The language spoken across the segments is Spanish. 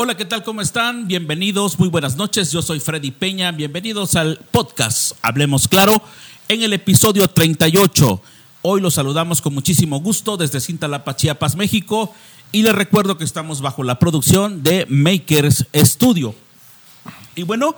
Hola, ¿qué tal? ¿Cómo están? Bienvenidos, muy buenas noches. Yo soy Freddy Peña. Bienvenidos al podcast Hablemos Claro en el episodio 38. Hoy los saludamos con muchísimo gusto desde Cintalapa, Chiapas, México. Y les recuerdo que estamos bajo la producción de Makers Studio. Y bueno,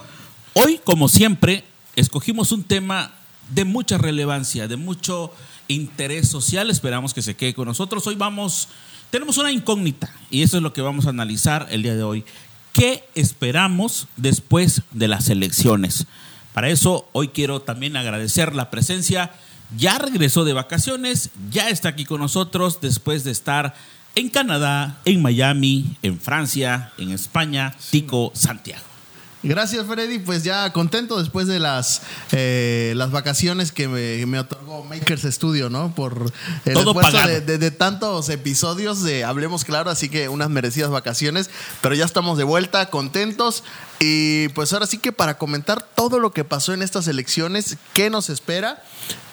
hoy, como siempre, escogimos un tema de mucha relevancia, de mucho interés social. Esperamos que se quede con nosotros. Hoy vamos tenemos una incógnita y eso es lo que vamos a analizar el día de hoy. ¿Qué esperamos después de las elecciones? Para eso hoy quiero también agradecer la presencia. Ya regresó de vacaciones, ya está aquí con nosotros después de estar en Canadá, en Miami, en Francia, en España, Tico Santiago. Gracias, Freddy. Pues ya contento después de las, eh, las vacaciones que me, otorgó Makers Studio, ¿no? Por el esfuerzo de, tantos episodios de Hablemos Claro, así que unas merecidas vacaciones. Pero ya estamos de vuelta, contentos. Y pues ahora sí que para comentar todo lo que pasó en estas elecciones, qué nos espera.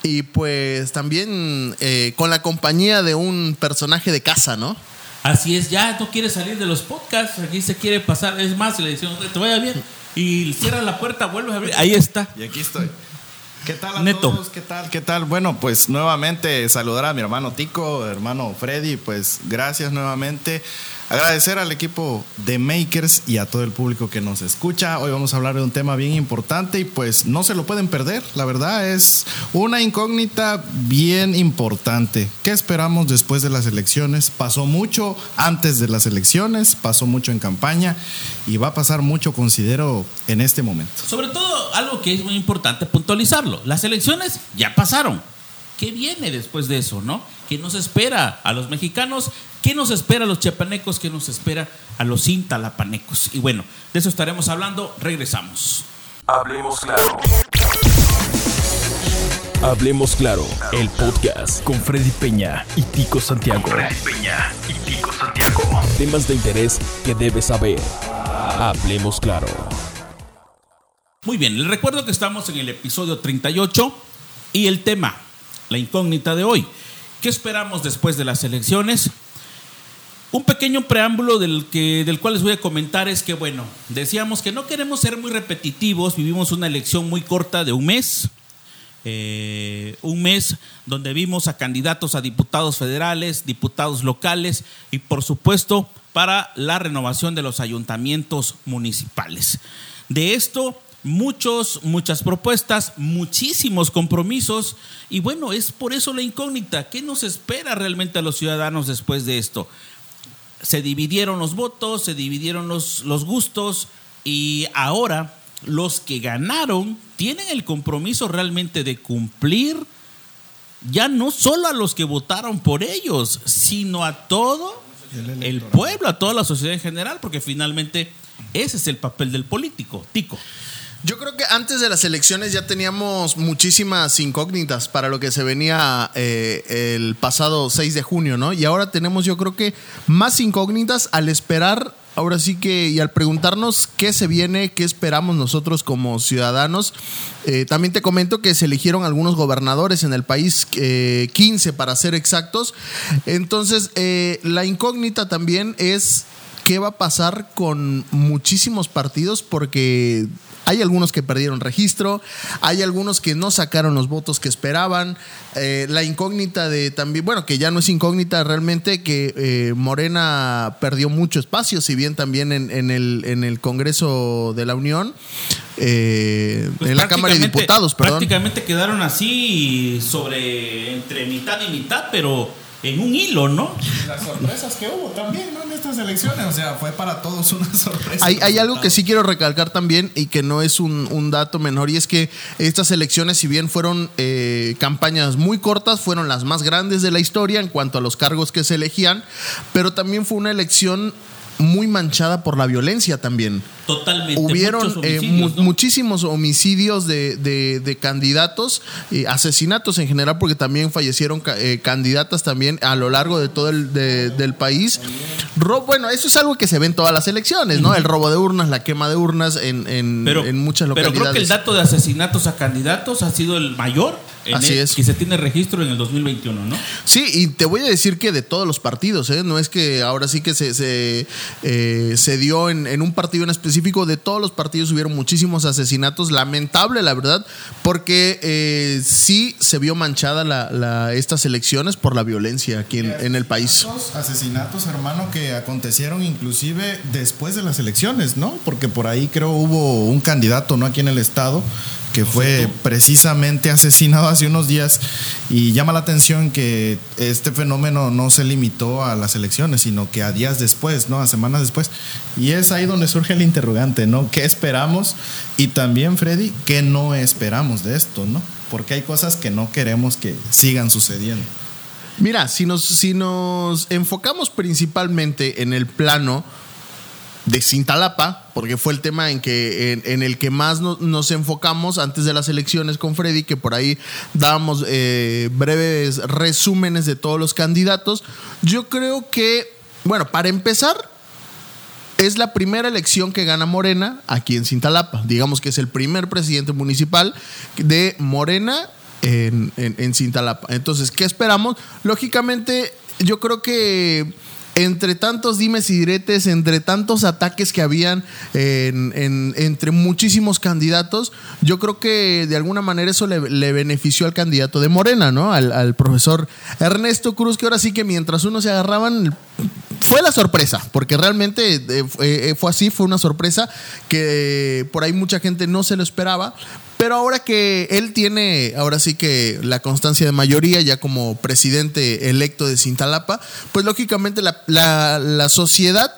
Y pues también eh, con la compañía de un personaje de casa, ¿no? Así es, ya no quiere salir de los podcasts, aquí se quiere pasar, es más, le decimos, te vaya bien, y cierra la puerta, vuelve a abrir, ahí está. Y aquí estoy. ¿Qué tal a Neto. todos? ¿Qué tal? ¿Qué tal? Bueno, pues nuevamente saludar a mi hermano Tico, hermano Freddy, pues gracias nuevamente. Agradecer al equipo de Makers y a todo el público que nos escucha. Hoy vamos a hablar de un tema bien importante y pues no se lo pueden perder. La verdad es una incógnita bien importante. ¿Qué esperamos después de las elecciones? Pasó mucho antes de las elecciones, pasó mucho en campaña y va a pasar mucho, considero, en este momento. Sobre todo algo que es muy importante puntualizarlo. Las elecciones ya pasaron. ¿Qué viene después de eso, no? ¿Qué nos espera a los mexicanos? ¿Qué nos espera a los chiapanecos? ¿Qué nos espera a los intalapanecos? Y bueno, de eso estaremos hablando. Regresamos. Hablemos claro. Hablemos claro, el podcast con Freddy Peña y Tico Santiago. Freddy Peña y Tico Santiago. Temas de interés que debes saber. Hablemos claro. Muy bien, les recuerdo que estamos en el episodio 38 y el tema, la incógnita de hoy. ¿Qué esperamos después de las elecciones? Un pequeño preámbulo del, que, del cual les voy a comentar es que, bueno, decíamos que no queremos ser muy repetitivos, vivimos una elección muy corta de un mes, eh, un mes donde vimos a candidatos a diputados federales, diputados locales y por supuesto para la renovación de los ayuntamientos municipales. De esto muchos, muchas propuestas, muchísimos compromisos y bueno, es por eso la incógnita. ¿Qué nos espera realmente a los ciudadanos después de esto? Se dividieron los votos, se dividieron los, los gustos y ahora los que ganaron tienen el compromiso realmente de cumplir ya no solo a los que votaron por ellos, sino a todo el pueblo, a toda la sociedad en general, porque finalmente ese es el papel del político, Tico. Yo creo que antes de las elecciones ya teníamos muchísimas incógnitas para lo que se venía eh, el pasado 6 de junio, ¿no? Y ahora tenemos yo creo que más incógnitas al esperar, ahora sí que, y al preguntarnos qué se viene, qué esperamos nosotros como ciudadanos. Eh, también te comento que se eligieron algunos gobernadores en el país, 15 eh, para ser exactos. Entonces, la incógnita también es qué va a pasar con muchísimos partidos porque hay algunos que perdieron registro, hay algunos que no sacaron los votos que esperaban. Eh, la incógnita de también, bueno, que ya no es incógnita realmente, que eh, Morena perdió mucho espacio, si bien también en, el, en el Congreso de la Unión, eh, pues en la Cámara de Diputados, perdón. Prácticamente quedaron así sobre entre mitad y mitad, pero en un hilo, ¿no? Las sorpresas que hubo también, ¿no? En estas elecciones, o sea, fue para todos una sorpresa. Hay, algo que sí quiero recalcar también y que no es un, dato menor, y es que estas elecciones, si bien fueron eh, campañas muy cortas, fueron las más grandes de la historia en cuanto a los cargos que se elegían, pero también fue una elección muy manchada por la violencia también. Totalmente. Hubieron muchos eh, homicidios, mu- ¿no? muchísimos homicidios de, de- de candidatos, y asesinatos en general, porque también fallecieron eh, candidatas también a lo largo de todo el de- del país. Ro- bueno, eso es algo que se ve en todas las elecciones, ¿no? El robo de urnas, la quema de urnas en, en- pero, en muchas pero localidades. creo que el dato de asesinatos a candidatos ha sido el mayor Así el- es. que se tiene registro en el 2021, ¿no? Sí, y te voy a decir que de todos los partidos, ¿eh? no es que ahora sí que se, se, eh, se dio en, en un partido en específico, de todos los partidos hubieron muchísimos asesinatos, lamentable la verdad, porque eh, sí se vio manchada la, la- estas elecciones por la violencia aquí en, en el país. Asesinatos, asesinatos, hermano, que acontecieron inclusive después de las elecciones, ¿no? Porque por ahí creo hubo un candidato, ¿no? Aquí en el estado que fue precisamente asesinado hace unos días y llama la atención que este fenómeno no se limitó a las elecciones, sino que a días después, ¿no? A semanas después. Y es ahí donde surge el interrogante, ¿no? ¿Qué esperamos? Y también, Freddy, ¿qué no esperamos de esto, ¿no? Porque hay cosas que no queremos que sigan sucediendo. Mira, si nos, si nos enfocamos principalmente en el plano de Cintalapa, porque fue el tema en, que, en, el que más no- nos enfocamos antes de las elecciones con Freddy, que por ahí dábamos eh, breves resúmenes de todos los candidatos. Yo creo que, bueno, para empezar, es la primera elección que gana Morena aquí en Cintalapa. Digamos que es el primer presidente municipal de Morena en, en, en Cintalapa. Entonces, ¿qué esperamos? Lógicamente, yo creo que entre tantos dimes y diretes, entre tantos ataques que habían en- en- entre muchísimos candidatos, yo creo que de alguna manera eso le, benefició al candidato de Morena, ¿no? Al, profesor Ernesto Cruz, que ahora sí que mientras uno se agarraban, fue la sorpresa, porque realmente eh, fue, eh, fue así, fue una sorpresa que eh, por ahí mucha gente no se lo esperaba. Pero ahora que él tiene, ahora sí que la constancia de mayoría, ya como presidente electo de Cintalapa, pues lógicamente la, la- la sociedad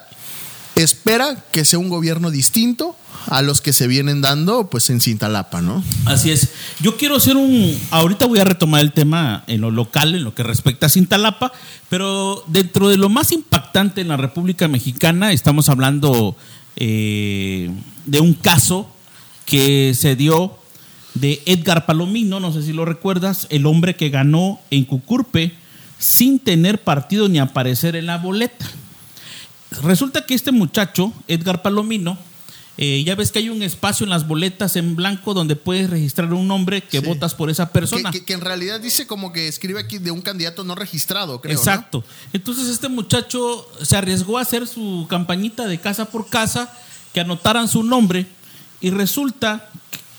espera que sea un gobierno distinto a los que se vienen dando pues en Cintalapa, ¿no? Así es. Yo quiero hacer un. Ahorita voy a retomar el tema en lo local, en lo que respecta a Cintalapa, pero dentro de lo más impactante en la República Mexicana, estamos hablando eh, de un caso que se dio de Edgar Palomino, no sé si lo recuerdas, el hombre que ganó en Cucurpe sin tener partido ni aparecer en la boleta. Resulta que este muchacho, Edgar Palomino, eh, ya ves que hay un espacio en las boletas en blanco donde puedes registrar un nombre que Sí. votas por esa persona. Que, que- que en realidad dice como que escribe aquí de un candidato no registrado, creo. ¿no? Exacto. Entonces este muchacho se arriesgó a hacer su campañita de casa por casa, que anotaran su nombre y resulta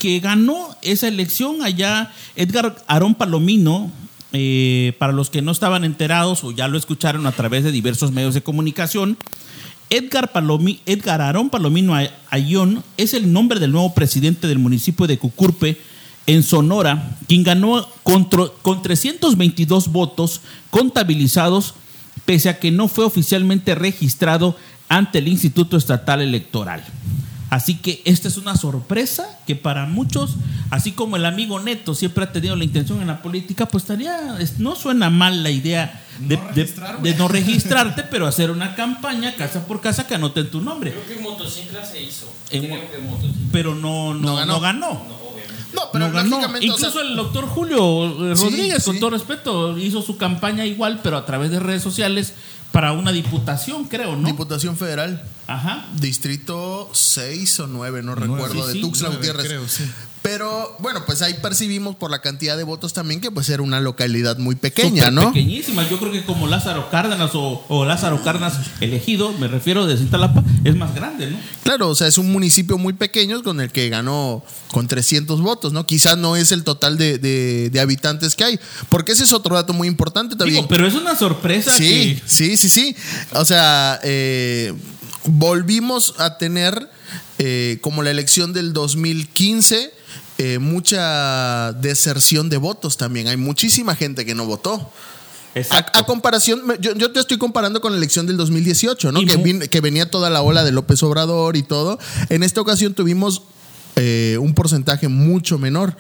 que ganó esa elección allá Edgar Aarón Palomino. eh, para los que no estaban enterados o ya lo escucharon a través de diversos medios de comunicación, Edgar, Palomi, Edgar Aarón Palomino Ay- Ayón es el nombre del nuevo presidente del municipio de Cucurpe, en Sonora, quien ganó con 322 votos contabilizados, pese a que no fue oficialmente registrado ante el Instituto Estatal Electoral. Así que esta es una sorpresa que para muchos, así como el amigo Neto siempre ha tenido la intención en la política, pues estaría, es- no suena mal la idea de No de- no registrarte, pero hacer una campaña casa por casa que anoten tu nombre. Creo que en motocicla se hizo. En Creo que en motocicla. Pero no, no, No ganó. no ganó. No, obviamente. No, pero no ganó. lógicamente, o sea, Incluso el doctor Julio eh, Sí, Rodríguez, con todo respeto, hizo su campaña igual, pero a través de redes sociales para una diputación, creo, ¿no? Diputación Federal. Ajá. Distrito 6 o 9, no Nueve. recuerdo, Sí, de Tuxtla Gutiérrez. creo, sí. Pero bueno, pues ahí percibimos por la cantidad de votos también que pues era una localidad muy pequeña, ¿no? Pequeñísima. Yo creo que como Lázaro Cárdenas o, o Lázaro Cárdenas elegido, me refiero de Cintalapa, es más grande, ¿no? Claro, o sea, es un municipio muy pequeño con el que ganó con 300 votos, ¿no? Quizás no es el total de, de- de habitantes que hay, porque ese es otro dato muy importante también. Digo, pero es una sorpresa Sí, que sí, sí, sí. O sea, eh, volvimos a tener, eh, como la elección del 2015, eh, mucha deserción de votos también. Hay muchísima gente que no votó. Exacto. A, a comparación, yo, yo te estoy comparando con la elección del 2018, ¿no? Que, vin- que venía toda la ola de López Obrador y todo. En esta ocasión tuvimos eh, un porcentaje mucho menor.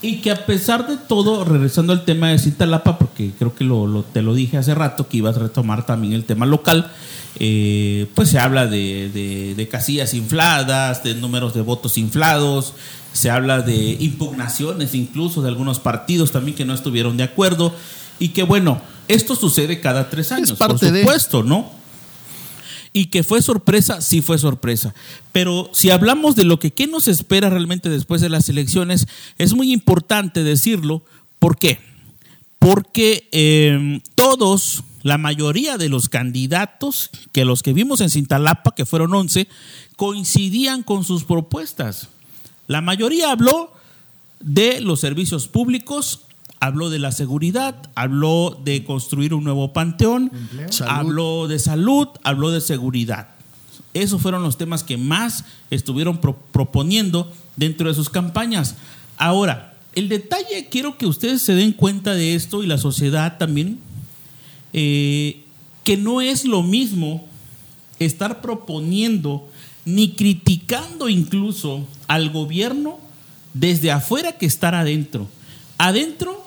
Y que a pesar de todo, regresando al tema de Cintalapa, porque creo que lo, te lo dije hace rato, que ibas a retomar también el tema local, eh, pues se habla de, de, casillas infladas, de números de votos inflados, se habla de impugnaciones incluso de algunos partidos también que no estuvieron de acuerdo, y que bueno, esto sucede cada tres años, por supuesto, ¿no? Y que fue sorpresa, sí fue sorpresa. Pero si hablamos de lo que qué nos espera realmente después de las elecciones, es muy importante decirlo. ¿Por qué? Porque em, todos, la mayoría de los candidatos, que los que vimos en Cintalapa, que fueron 11, coincidían con sus propuestas. La mayoría habló de los servicios públicos, habló de la seguridad, habló de construir un nuevo panteón, habló de salud, habló de seguridad. Esos fueron los temas que más estuvieron proponiendo dentro de sus campañas. Ahora, el detalle, quiero que ustedes se den cuenta de esto y la sociedad también, eh, que no es lo mismo estar proponiendo ni criticando incluso al gobierno desde afuera que estar adentro. Adentro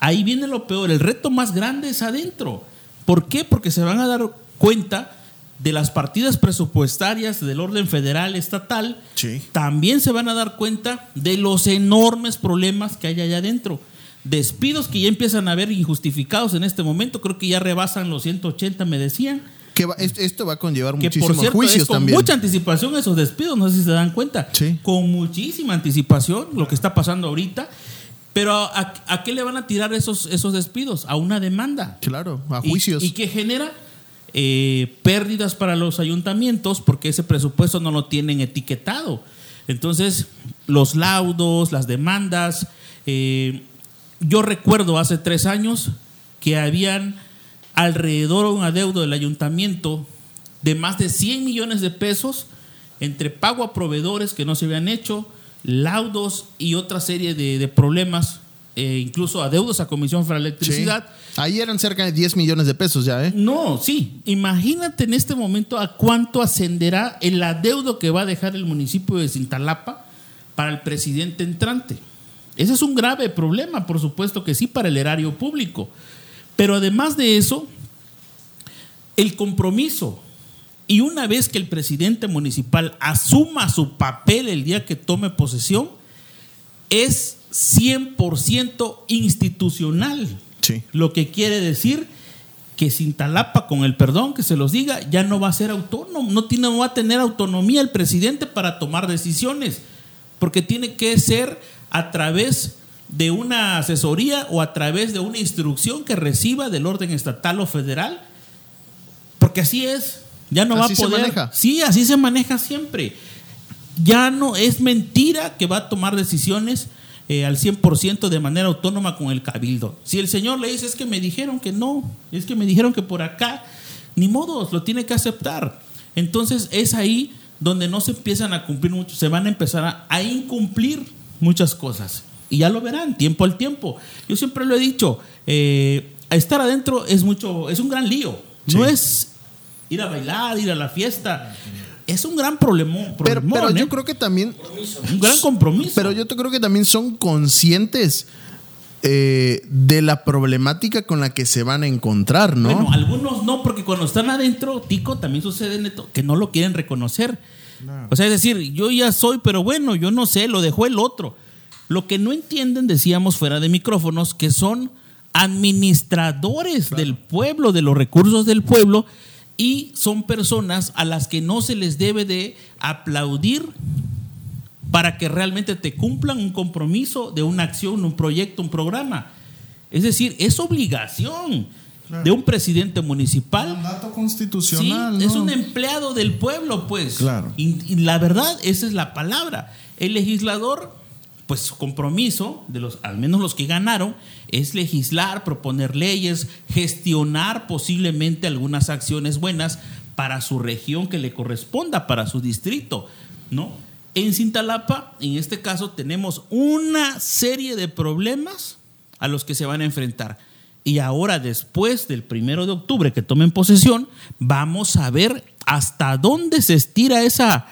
Ahí viene lo peor. El reto más grande es adentro. ¿Por qué? Porque se van a dar cuenta de las partidas presupuestarias del orden federal, estatal. También se van a dar cuenta de los enormes problemas que hay allá adentro. Despidos que ya empiezan a ver injustificados en este momento. Creo que ya rebasan los 180, me decían. Que esto va a conllevar que muchísimos por cierto, juicios con mucha anticipación esos despidos, no sé si se dan cuenta. Con muchísima anticipación lo que está pasando ahorita. Pero ¿a, qué le van a tirar esos, esos despidos? A una demanda. Claro, a juicios. ¿Y, qué genera? Eh, pérdidas para los ayuntamientos porque ese presupuesto no lo tienen etiquetado. Entonces, los laudos, las demandas. Eh, yo recuerdo hace tres años que habían alrededor de un adeudo del ayuntamiento de más de 100 millones de pesos entre pago a proveedores que no se habían hecho, laudos y otra serie de, problemas, eh, incluso adeudos a Comisión para Electricidad. Ahí eran cerca de 10 millones de pesos ya, ¿eh? No, sí. Imagínate en este momento a cuánto ascenderá el adeudo que va a dejar el municipio de Cintalapa para el presidente entrante. Ese es un grave problema, por supuesto que sí, para el erario público. Pero además de eso, el compromiso y una vez que el presidente municipal asuma su papel el día que tome posesión, es 100% institucional. Lo que quiere decir que Cintalapa, con el perdón que se los diga, ya no va a ser autónomo, no, tiene, no va a tener autonomía el presidente para tomar decisiones, porque tiene que ser a través de una asesoría o a través de una instrucción que reciba del orden estatal o federal, porque así es. Ya no va a poder. Se maneja. Sí, así se maneja siempre. Ya no es mentira que va a tomar decisiones eh, al 100% de manera autónoma con el cabildo. Si el señor le dice es que me dijeron que no, es que me dijeron que por acá, ni modos, lo tiene que aceptar. Entonces es ahí donde no se empiezan a cumplir mucho, se van a empezar a, incumplir muchas cosas. Y ya lo verán, tiempo al tiempo. Yo siempre lo he dicho, eh, estar adentro es mucho, es un gran lío. No es ir a bailar, ir a la fiesta. Es un gran problema. Pero, pero yo ¿eh? creo que también. Un gran compromiso. Pero yo creo que también son conscientes. Eh, de la problemática con la que se van a encontrar, ¿no? Bueno, algunos no, porque cuando están adentro, Tico, también sucede neto, que no lo quieren reconocer. O sea, es decir, yo ya soy, pero bueno, yo no sé, lo dejó el otro. Lo que no entienden, decíamos fuera de micrófonos, que son administradores del pueblo, de los recursos del pueblo, y son personas a las que no se les debe de aplaudir para que realmente te cumplan un compromiso de una acción, un proyecto, un programa. Es decir, es obligación de un presidente municipal. Mandato constitucional. Es un empleado del pueblo, pues. Claro. y, la verdad, esa es la palabra. El legislador pues su compromiso, de los, al menos los que ganaron, es legislar, proponer leyes, gestionar posiblemente algunas acciones buenas para su región que le corresponda, para su distrito, ¿no? En Cintalapa, en este caso, tenemos una serie de problemas a los que se van a enfrentar. Y ahora, después del primero de octubre que tomen posesión, vamos a ver hasta dónde se estira esa,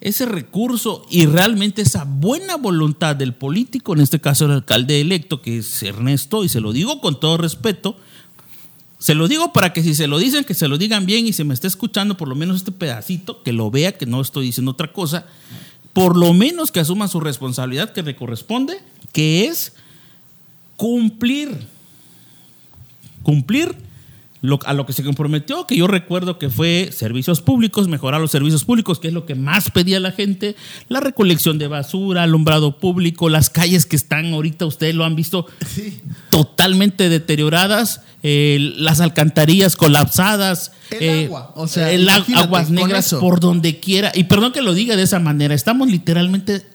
ese recurso y realmente esa buena voluntad del político, en este caso el alcalde electo, que es Ernesto, y se lo digo con todo respeto, se lo digo para que si se lo dicen, que se lo digan bien y se me esté escuchando por lo menos este pedacito, que lo vea, que no estoy diciendo otra cosa, por lo menos que asuma su responsabilidad que le corresponde, que es cumplir, cumplir a lo que se comprometió, que yo recuerdo que fue servicios públicos, mejorar los servicios públicos, que es lo que más pedía la gente, la recolección de basura, alumbrado público, las calles que están ahorita, ustedes lo han visto, totalmente deterioradas, eh, las alcantarillas colapsadas, el eh, agua, o sea, el aguas negras por donde quiera. Y perdón que lo diga de esa manera, estamos literalmente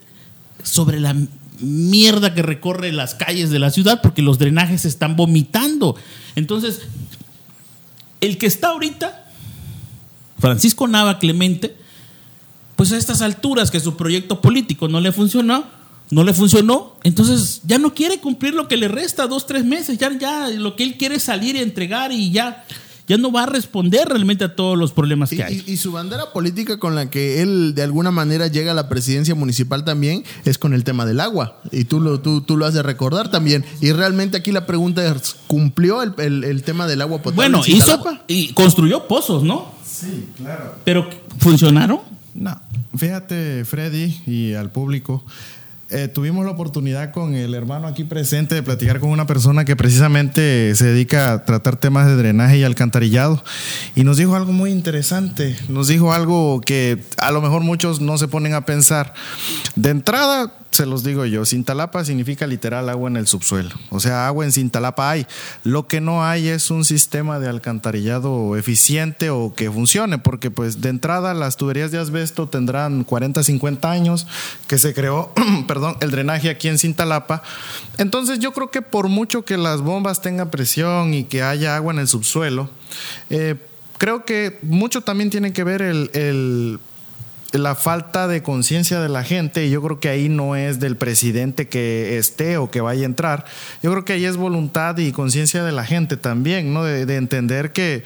sobre la mierda que recorre las calles de la ciudad porque los drenajes se están vomitando. Entonces, el que está ahorita, Francisco Nava Clemente, pues a estas alturas que su proyecto político no le funcionó, no le funcionó, entonces ya no quiere cumplir lo que le resta, dos, tres meses, ya, ya lo que él quiere es salir y entregar y ya ya no va a responder realmente a todos los problemas que hay. Y, su bandera política con la que él de alguna manera llega a la presidencia municipal también es con el tema del agua. Y tú lo, tú, tú lo has de recordar también. Y realmente aquí la pregunta es, ¿cumplió el, tema del agua potable? Bueno, hizo y construyó pozos, ¿no? Sí, claro. ¿Pero funcionaron? No. Fíjate, Freddy, y al público, eh, tuvimos la oportunidad con el hermano aquí presente de platicar con una persona que precisamente se dedica a tratar temas de drenaje y alcantarillado y nos dijo algo muy interesante, nos dijo algo que a lo mejor muchos no se ponen a pensar. De entrada, se los digo yo, Cintalapa significa literal agua en el subsuelo. O sea, agua en Cintalapa hay. Lo que no hay es un sistema de alcantarillado eficiente o que funcione, porque pues de entrada las tuberías de asbesto tendrán 40, 50 años que se creó, perdón, el drenaje aquí en Cintalapa. Entonces yo creo que por mucho que las bombas tengan presión y que haya agua en el subsuelo, eh, creo que mucho también tiene que ver el la falta de conciencia de la gente, y yo creo que ahí no es del presidente que esté o que vaya a entrar, yo creo que ahí es voluntad y conciencia de la gente también, ¿no? De, entender que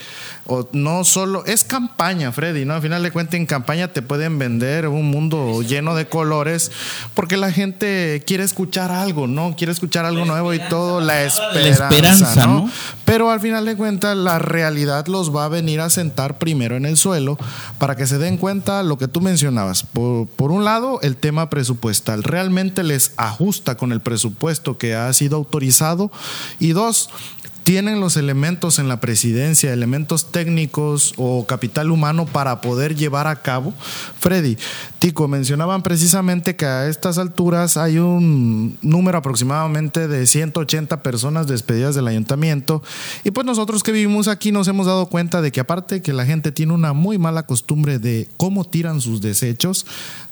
no solo, es campaña, Freddy, ¿no? Al final de cuentas en campaña te pueden vender un mundo lleno de colores, porque la gente quiere escuchar algo, ¿no? Quiere escuchar algo nuevo y todo, la esperanza, ¿no? Pero al final de cuentas la realidad los va a venir a sentar primero en el suelo para que se den cuenta lo que tú mencionas Por, un lado, el tema presupuestal. ¿Realmente les ajusta con el presupuesto que ha sido autorizado? Y dos, tienen los elementos en la presidencia, elementos técnicos o capital humano para poder llevar a cabo. Freddy, Tico, mencionaban precisamente que a estas alturas hay un número aproximadamente de 180 personas despedidas del ayuntamiento y pues nosotros que vivimos aquí nos hemos dado cuenta de que aparte que la gente tiene una muy mala costumbre de cómo tiran sus desechos,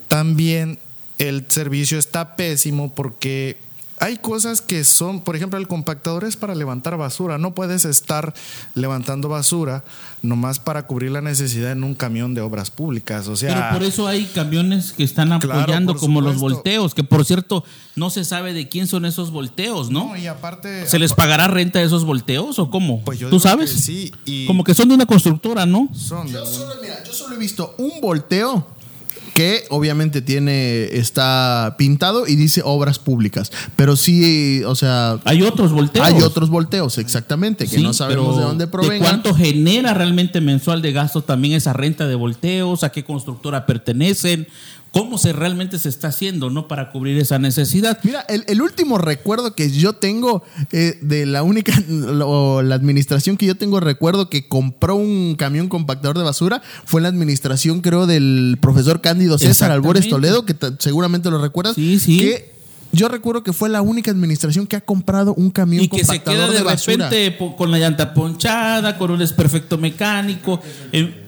también el servicio está pésimo porque hay cosas que son, por ejemplo, el compactador es para levantar basura. No puedes estar levantando basura nomás para cubrir la necesidad en un camión de obras públicas. O sea, Pero por eso hay camiones que están apoyando como los volteos, que por cierto no se sabe de quién son esos volteos, ¿no? y aparte... ¿Se les pagará renta a esos volteos o cómo? Pues ¿Tú sabes? sí. Como que son de una constructora, ¿no? Son yo, solo, mira, yo solo he visto un volteo que obviamente tiene, está pintado y dice obras públicas. Pero sí, o sea. Hay otros volteos. Hay otros volteos, exactamente, que no sabemos de dónde provengan. cuánto genera realmente mensual de gasto también esa renta de volteos? ¿A qué constructora pertenecen? Cómo se realmente se está haciendo, ¿no? Para cubrir esa necesidad. Mira, el, último recuerdo que yo tengo eh, de la única, o la administración que yo tengo recuerdo que compró un camión compactador de basura fue la administración, creo, del profesor Cándido César Albores Toledo, que seguramente lo recuerdas. Sí, sí. Que yo recuerdo que fue la única administración que ha comprado un camión y que se queda de, repente con la llanta ponchada, con un desperfecto mecánico.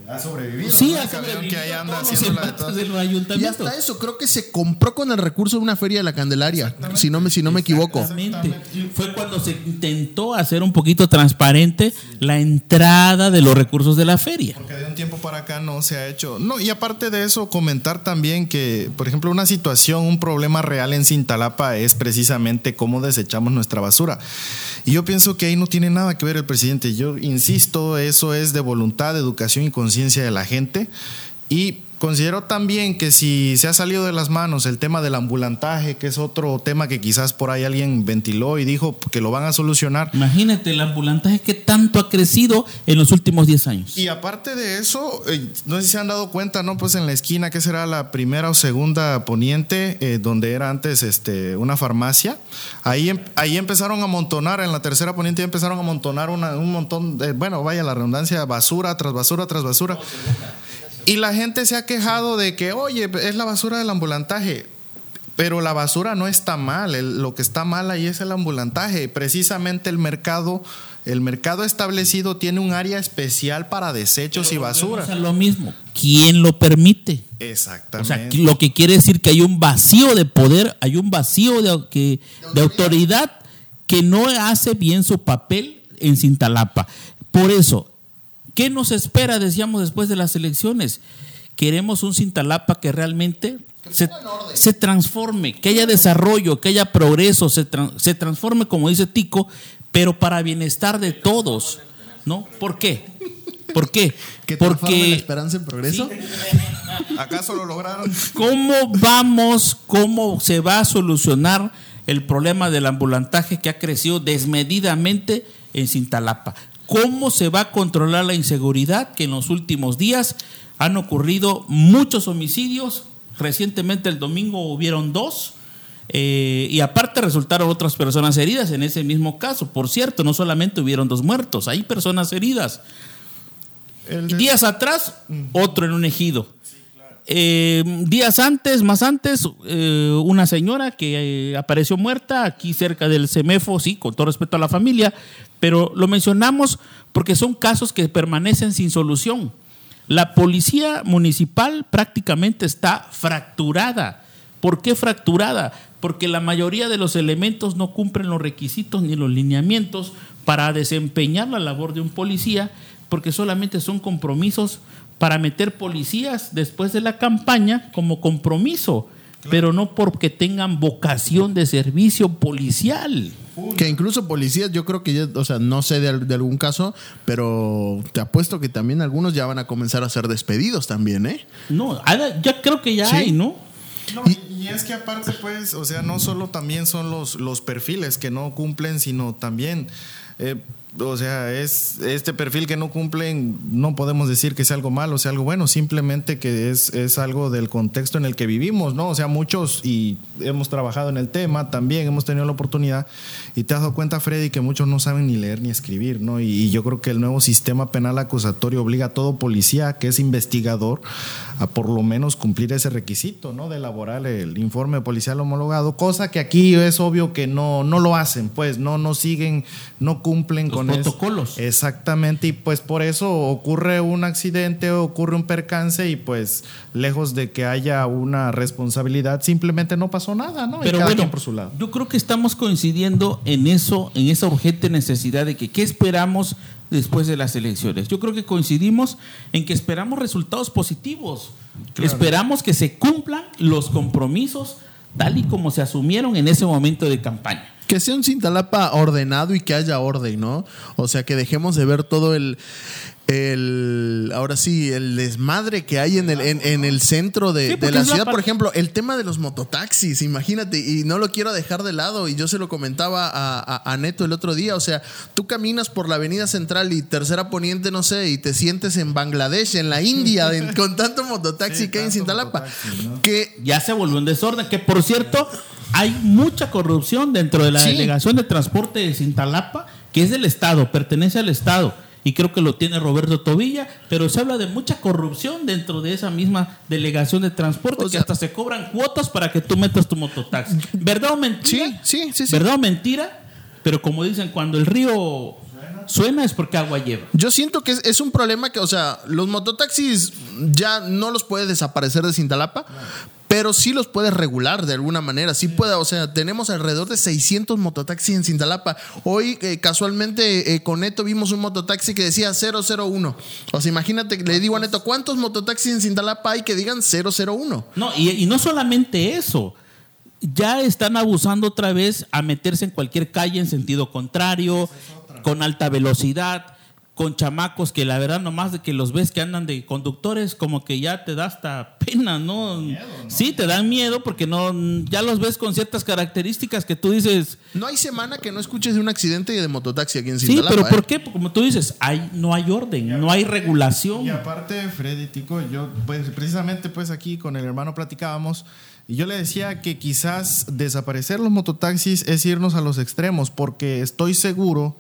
Ha sobrevivido. Sí, ha sobrevivido. Que ahí anda haciendo la Y hasta eso, creo que se compró con el recurso de una feria de la Candelaria, si no me, si no me equivoco. Exactamente. Fue cuando se intentó hacer un poquito transparente la entrada de los recursos de la feria. Porque tiempo para acá no se ha hecho. No, y aparte de eso, comentar también que, por ejemplo, una situación, un problema real en Cintalapa es precisamente cómo desechamos nuestra basura. Y yo pienso que ahí no tiene nada que ver el presidente. Yo insisto, eso es de voluntad, educación y conciencia de la gente. Y Considero también que si se ha salido de las manos el tema del ambulantaje, que es otro tema que quizás por ahí alguien ventiló y dijo que lo van a solucionar. Imagínate el ambulantaje que tanto ha crecido en los últimos 10 años. Y aparte de eso, eh, no sé si se han dado cuenta, ¿no? Pues en la esquina, que será la primera o segunda poniente, eh, donde era antes este, una farmacia, ahí, em, ahí empezaron a amontonar, en la tercera poniente empezaron a amontonar un montón de, bueno, vaya la redundancia, basura tras basura tras basura. Y la gente se ha quejado de que, oye, es la basura del ambulantaje. Pero la basura no está mal, lo que está mal ahí es el ambulantaje. Precisamente el mercado, el mercado establecido tiene un área especial para desechos y basura. Es lo mismo. ¿Quién lo permite? Exactamente. O sea, lo que quiere decir que hay un vacío de poder, hay un vacío de, que, de autoridad que no hace bien su papel en Cintalapa. Por eso, ¿Qué nos espera, decíamos, después de las elecciones? Queremos un Cintalapa que realmente se, transforme, que haya desarrollo, que haya progreso, se, se transforme, como dice Tico, pero para bienestar de todos. ¿No? ¿Por qué? ¿Por qué? ¿Que Porque la esperanza en progreso. ¿Acaso lo lograron? ¿Cómo vamos, cómo se va a solucionar el problema del ambulantaje que ha crecido desmedidamente en Cintalapa? Cómo se va a controlar la inseguridad, que en los últimos días han ocurrido muchos homicidios. Recientemente el domingo hubieron dos. Eh, y aparte resultaron otras personas heridas en ese mismo caso. Por cierto, no solamente hubieron dos muertos, hay personas heridas. Días atrás, otro en un ejido. Eh, días antes, más antes, eh, una señora que apareció muerta aquí cerca del CEMEFO, sí, con todo respeto a la familia, pero lo mencionamos porque son casos que permanecen sin solución. La policía municipal prácticamente está fracturada. ¿Por qué fracturada? Porque la mayoría de los elementos no cumplen los requisitos ni los lineamientos para desempeñar la labor de un policía, porque solamente son compromisos para meter policías después de la campaña como compromiso, pero no porque tengan vocación de servicio policial. Que incluso policías, yo creo que ya, o sea, no sé de, algún caso, pero te apuesto que también algunos ya van a comenzar a ser despedidos también, ¿eh? No, ya creo que ya hay, ¿no? y, es que aparte, pues, o sea, no solo también son los, los perfiles que no cumplen, sino también eh, o sea, es este perfil que no cumplen, no podemos decir que sea algo malo, sea algo bueno, simplemente que es, es algo del contexto en el que vivimos, ¿no? O sea, muchos, y hemos trabajado en el tema, también hemos tenido la oportunidad, y te has dado cuenta, Freddy, que muchos no saben ni leer ni escribir, ¿no? Y, yo creo que el nuevo sistema penal acusatorio obliga a todo policía que es investigador a por lo menos cumplir ese requisito, ¿no? De elaborar el informe policial homologado, cosa que aquí es obvio que no, no lo hacen, pues, no, no siguen, no cumplen con protocolos. Exactamente, y pues por eso ocurre un accidente, ocurre un percance y pues lejos de que haya una responsabilidad, simplemente no pasó nada, ¿no? Pero bueno, por su lado. yo creo que estamos coincidiendo en eso, en esa urgente necesidad de que qué esperamos después de las elecciones. Yo creo que coincidimos en que esperamos resultados positivos. Esperamos que se cumplan los compromisos tal y como se asumieron en ese momento de campaña que sea un Cintalapa ordenado y que haya orden, ¿no? O sea, que dejemos de ver todo el, el ahora sí, el desmadre que hay en el, en, el centro de, la ciudad. Por ejemplo, el tema de los mototaxis, imagínate, y no lo quiero dejar de lado, y yo se lo comentaba a, Neto el otro día, o sea, tú caminas por la avenida central y tercera poniente, no sé, y te sientes en Bangladesh, en la India, con tanto mototaxi que hay en Cintalapa. Que ya se volvió un desorden, que por cierto hay mucha corrupción dentro de la delegación de transporte de Cintalapa, que es del Estado, pertenece al Estado. Y creo que lo tiene Roberto Tobilla, pero se habla de mucha corrupción dentro de esa misma delegación de transporte, que hasta se cobran cuotas para que tú metas tu mototaxi. ¿Verdad o mentira? Sí, sí, sí. ¿Verdad o mentira? Pero como dicen, cuando el río suena es porque agua lleva. Yo siento que es, un problema que, o sea, los mototaxis ya no los puede desaparecer de Cintalapa, pero sí los puede regular de alguna manera. Sí puede, o sea, tenemos alrededor de 600 mototaxis en Cintalapa. Hoy, eh, casualmente, eh, con Neto vimos un mototaxi que decía 001. O sea, imagínate, le digo a Neto, ¿cuántos mototaxis en Cintalapa hay que digan 001? No, y, y no solamente eso. Ya están abusando otra vez a meterse en cualquier calle en sentido contrario, con alta velocidad con chamacos que la verdad nomás de que los ves que andan de conductores como que ya te da hasta pena, ¿no? Sí, te dan miedo porque no ya los ves con ciertas características que tú dices. No hay semana que no escuches de un accidente de mototaxi aquí en Sí, pero ¿por ¿eh? qué? Como tú dices, hay no hay orden, no hay regulación. Y aparte, Freddy Tico, yo pues precisamente pues aquí con el hermano platicábamos y yo le decía que quizás desaparecer los mototaxis es irnos a los extremos porque estoy seguro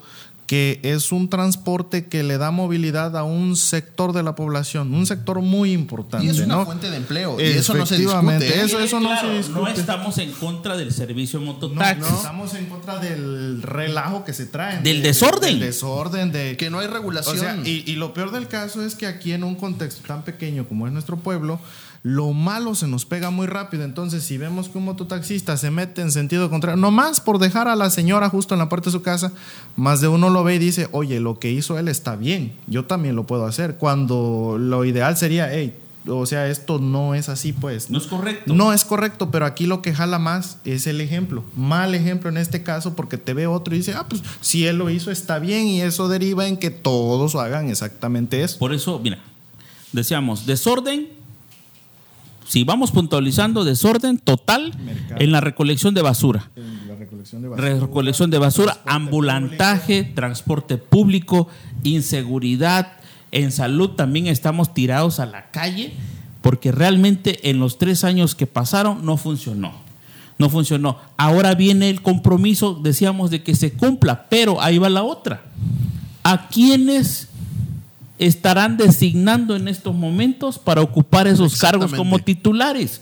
que es un transporte que le da movilidad a un sector de la población, un sector muy importante. Y es una fuente de empleo. Y eso no se discute. ¿eh? Eso, eso no se discute. No estamos en contra del servicio mototaxi. No, estamos en contra del relajo que se trae. Del desorden. Del desorden, de que no hay regulación. y, y lo peor del caso es que aquí en un contexto tan pequeño como es nuestro pueblo, lo malo se nos pega muy rápido. Entonces, si vemos que un mototaxista se mete en sentido contrario, nomás por dejar a la señora justo en la puerta de su casa, más de uno lo ve y dice, oye, lo que hizo él está bien, yo también lo puedo hacer. Cuando lo ideal sería, hey, o sea, esto no es así, pues. No es correcto. No es correcto, pero aquí lo que jala más es el ejemplo. Mal ejemplo en este caso, porque te ve otro y dice, ah, pues si él lo hizo está bien, y eso deriva en que todos hagan exactamente eso. Por eso, mira, decíamos, desorden si vamos puntualizando, desorden total en la recolección de basura. La recolección de basura, recolección de basura ambulantaje, transporte público, inseguridad. En salud también estamos tirados a la calle porque realmente en los tres años que pasaron no funcionó. No funcionó. Ahora viene el compromiso, decíamos, de que se cumpla, pero ahí va la otra. ¿A quiénes estarán designando en estos momentos para ocupar esos cargos como titulares.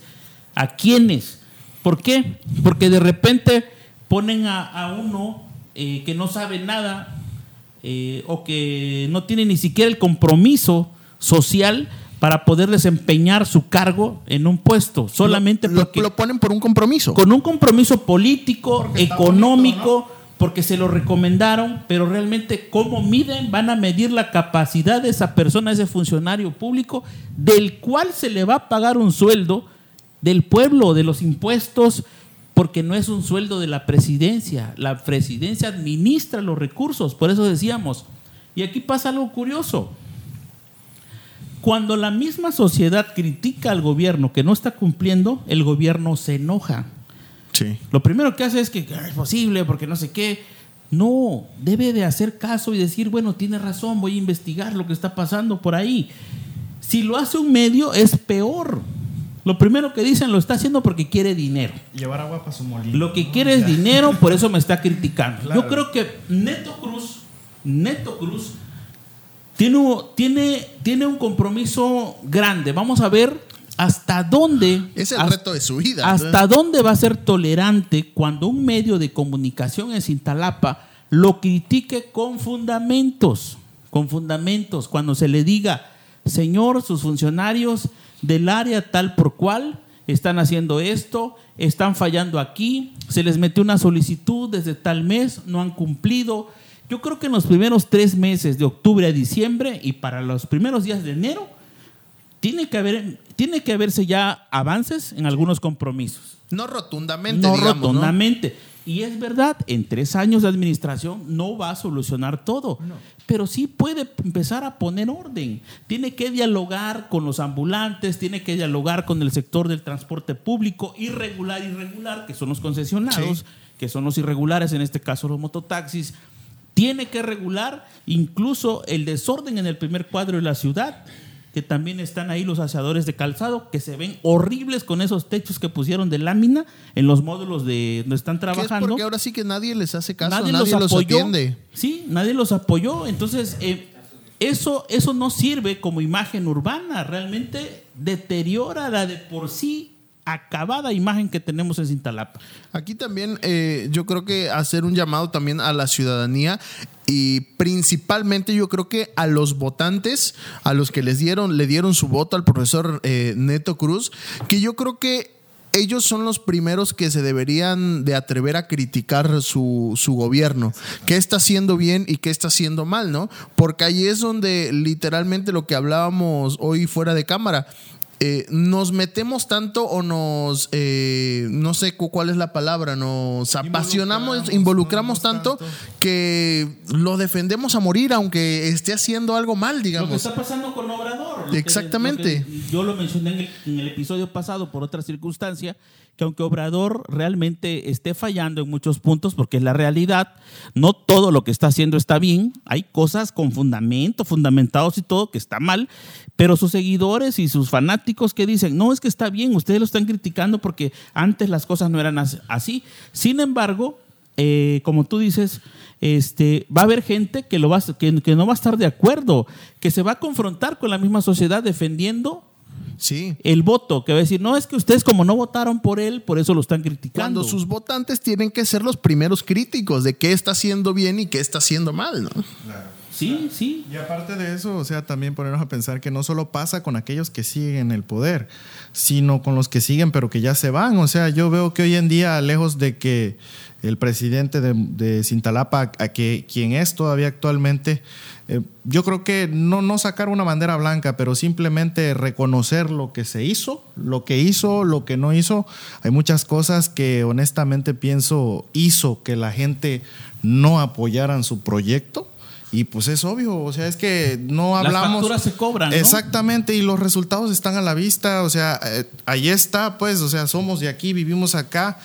¿A quiénes? ¿Por qué? Porque de repente ponen a, uno eh, que no sabe nada eh, o que no tiene ni siquiera el compromiso social para poder desempeñar su cargo en un puesto, solamente porque lo, ponen por un compromiso. Con un compromiso político, económico porque se lo recomendaron, pero realmente cómo miden, van a medir la capacidad de esa persona, ese funcionario público, del cual se le va a pagar un sueldo del pueblo, de los impuestos, porque no es un sueldo de la presidencia. La presidencia administra los recursos, por eso decíamos. Y aquí pasa algo curioso. Cuando la misma sociedad critica al gobierno que no está cumpliendo, el gobierno se enoja. Lo primero que hace es que ah, es posible porque no sé qué. No, debe de hacer caso y decir, bueno, tiene razón, voy a investigar lo que está pasando por ahí. Si lo hace un medio es peor. Lo primero que dicen lo está haciendo porque quiere dinero. Llevar agua para su molino. Lo que quiere es dinero, por eso me está criticando. Yo creo que Neto Cruz, Neto Cruz, tiene, tiene, tiene un compromiso grande. Vamos a ver hasta dónde. Es el reto de su vida. Hasta dónde va a ser tolerante cuando un medio de comunicación en Cintalapa lo critique con fundamentos. Con fundamentos. Cuando se le diga, señor, sus funcionarios del área tal por cual están haciendo esto, están fallando aquí, se les metió una solicitud desde tal mes, no han cumplido. Yo creo que en los primeros tres meses de octubre a diciembre y para los primeros días de enero, tiene que haber tiene que haberse ya avances en algunos compromisos. No rotundamente. No rotundamente. Y es verdad, en tres años de administración no va a solucionar todo, pero sí puede empezar a poner orden. Tiene que dialogar con los ambulantes, tiene que dialogar con el sector del transporte público, irregular, irregular, que son los concesionados, que son los irregulares, en este caso los mototaxis. Tiene que regular incluso el desorden en el primer cuadro de la ciudad que también están ahí los aseadores de calzado, que se ven horribles con esos techos que pusieron de lámina en los módulos de donde están trabajando. porque ahora sí que nadie les hace caso, nadie, los, apoyó, Sí, nadie los apoyó. Entonces, eh, eso, eso no sirve como imagen urbana, realmente deteriora la de por sí acabada imagen que tenemos en Cintalapa. Aquí también eh, yo creo que hacer un llamado también a la ciudadanía y principalmente yo creo que a los votantes, a los que les dieron, le dieron su voto al profesor eh, Neto Cruz, que yo creo que ellos son los primeros que se deberían de atrever a criticar su, su, gobierno. ¿Qué está haciendo bien y qué está haciendo mal, no? Porque ahí es donde literalmente lo que hablábamos hoy fuera de cámara eh, nos metemos tanto o nos, eh, no sé cuál es la palabra, nos apasionamos, involucramos, tanto, que lo defendemos a morir aunque esté haciendo algo mal, digamos. Lo que está pasando con Obrador. Exactamente. yo lo mencioné en el, episodio pasado por otra circunstancia, que aunque Obrador realmente esté fallando en muchos puntos, porque es la realidad, no todo lo que está haciendo está bien, hay cosas con fundamento, fundamentados y todo, que está mal, pero sus seguidores y sus fanáticos que dicen, no, es que está bien, ustedes lo están criticando porque antes las cosas no eran así. Sin embargo, eh, como tú dices, este, va a haber gente que, lo va, que, que no va a estar de acuerdo, que se va a confrontar con la misma sociedad defendiendo Sí. El voto, que va a decir, no, es que ustedes como no votaron por él, por eso lo están criticando. Cuando sus votantes tienen que ser los primeros críticos de qué está haciendo bien y qué está haciendo mal, ¿no? Claro. Sí, sí. Y aparte de eso, o sea, también ponernos a pensar que no solo pasa con aquellos que siguen el poder, sino con los que siguen pero que ya se van. O sea, yo veo que hoy en día, lejos de que el presidente de, de Cintalapa, a que, quien es todavía actualmente, eh, yo creo que no, no sacar una bandera blanca, pero simplemente reconocer lo que se hizo, lo que hizo, lo que no hizo. Hay muchas cosas que honestamente pienso hizo que la gente no apoyaran su proyecto y pues es obvio, o sea, es que no hablamos. Las facturas se cobran. ¿no? Exactamente, y los resultados están a la vista, o sea, eh, ahí está, pues, o sea, somos de aquí, vivimos acá,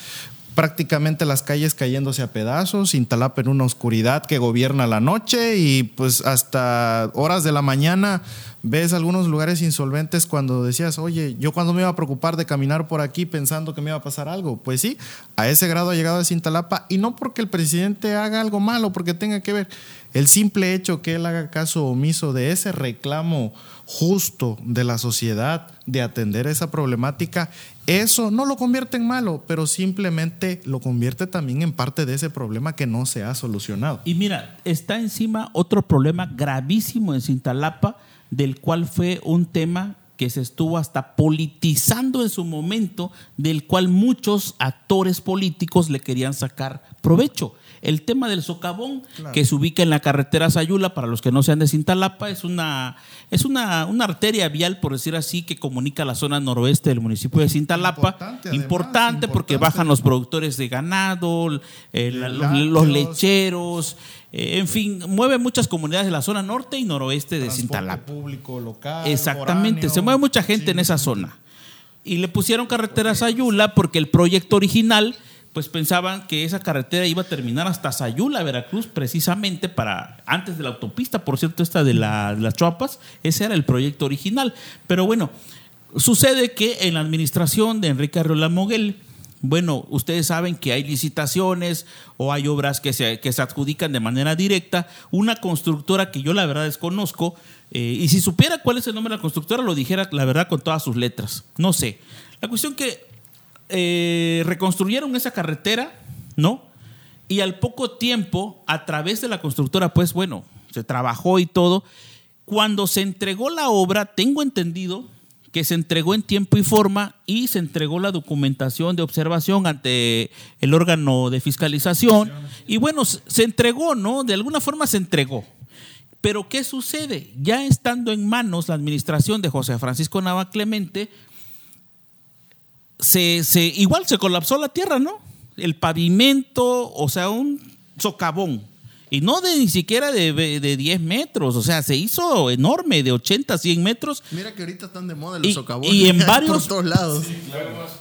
prácticamente las calles cayéndose a pedazos, Intalapa en una oscuridad que gobierna la noche y pues hasta horas de la mañana ves algunos lugares insolventes cuando decías, oye, yo cuando me iba a preocupar de caminar por aquí pensando que me iba a pasar algo. Pues sí, a ese grado ha llegado Cintalapa y no porque el presidente haga algo malo, porque tenga que ver. El simple hecho que él haga caso omiso de ese reclamo justo de la sociedad de atender esa problemática, eso no lo convierte en malo, pero simplemente lo convierte también en parte de ese problema que no se ha solucionado. Y mira, está encima otro problema gravísimo en Cintalapa del cual fue un tema que se estuvo hasta politizando en su momento, del cual muchos actores políticos le querían sacar provecho. El tema del socavón, que se ubica en la carretera Sayula, para los que no sean de Cintalapa, es una, es una, una arteria vial, por decir así, que comunica la zona noroeste del municipio de Cintalapa. Importante, porque bajan los productores de ganado, los, lecheros, eh, en fin, mueve muchas comunidades de la zona norte y noroeste de Cintalapa. público, local. Exactamente, se mueve mucha gente en esa zona. Y le pusieron carretera Sayula porque el proyecto original pues pensaban que esa carretera iba a terminar hasta Sayula, Veracruz, precisamente para, antes de la autopista, por cierto, esta de, las Chuapas, ese era el proyecto original. Pero bueno, sucede que en la administración de Enrique Arreola Moguel, bueno, ustedes saben que hay licitaciones o hay obras que se, que se adjudican de manera directa. Una constructora que yo la verdad desconozco, eh, y si supiera cuál es el nombre de la constructora, lo dijera la verdad con todas sus letras. No sé. La cuestión que eh, reconstruyeron esa carretera, ¿no? Y al poco tiempo, a través de la constructora, pues bueno, se trabajó y todo. Cuando se entregó la obra, tengo entendido que se entregó en tiempo y forma y se entregó la documentación de observación ante el órgano de fiscalización. Y bueno, se entregó, ¿no? De alguna forma se entregó. Pero ¿qué sucede? Ya estando en manos la administración de José Francisco Nava Clemente, se, igual se colapsó la tierra, ¿no? El pavimento, o sea, un socavón. Y no de ni siquiera de, de 10 metros, o sea, se hizo enorme, de 80 a 100 metros. Mira que ahorita están de moda los socavones. Y en varios, por todos lados.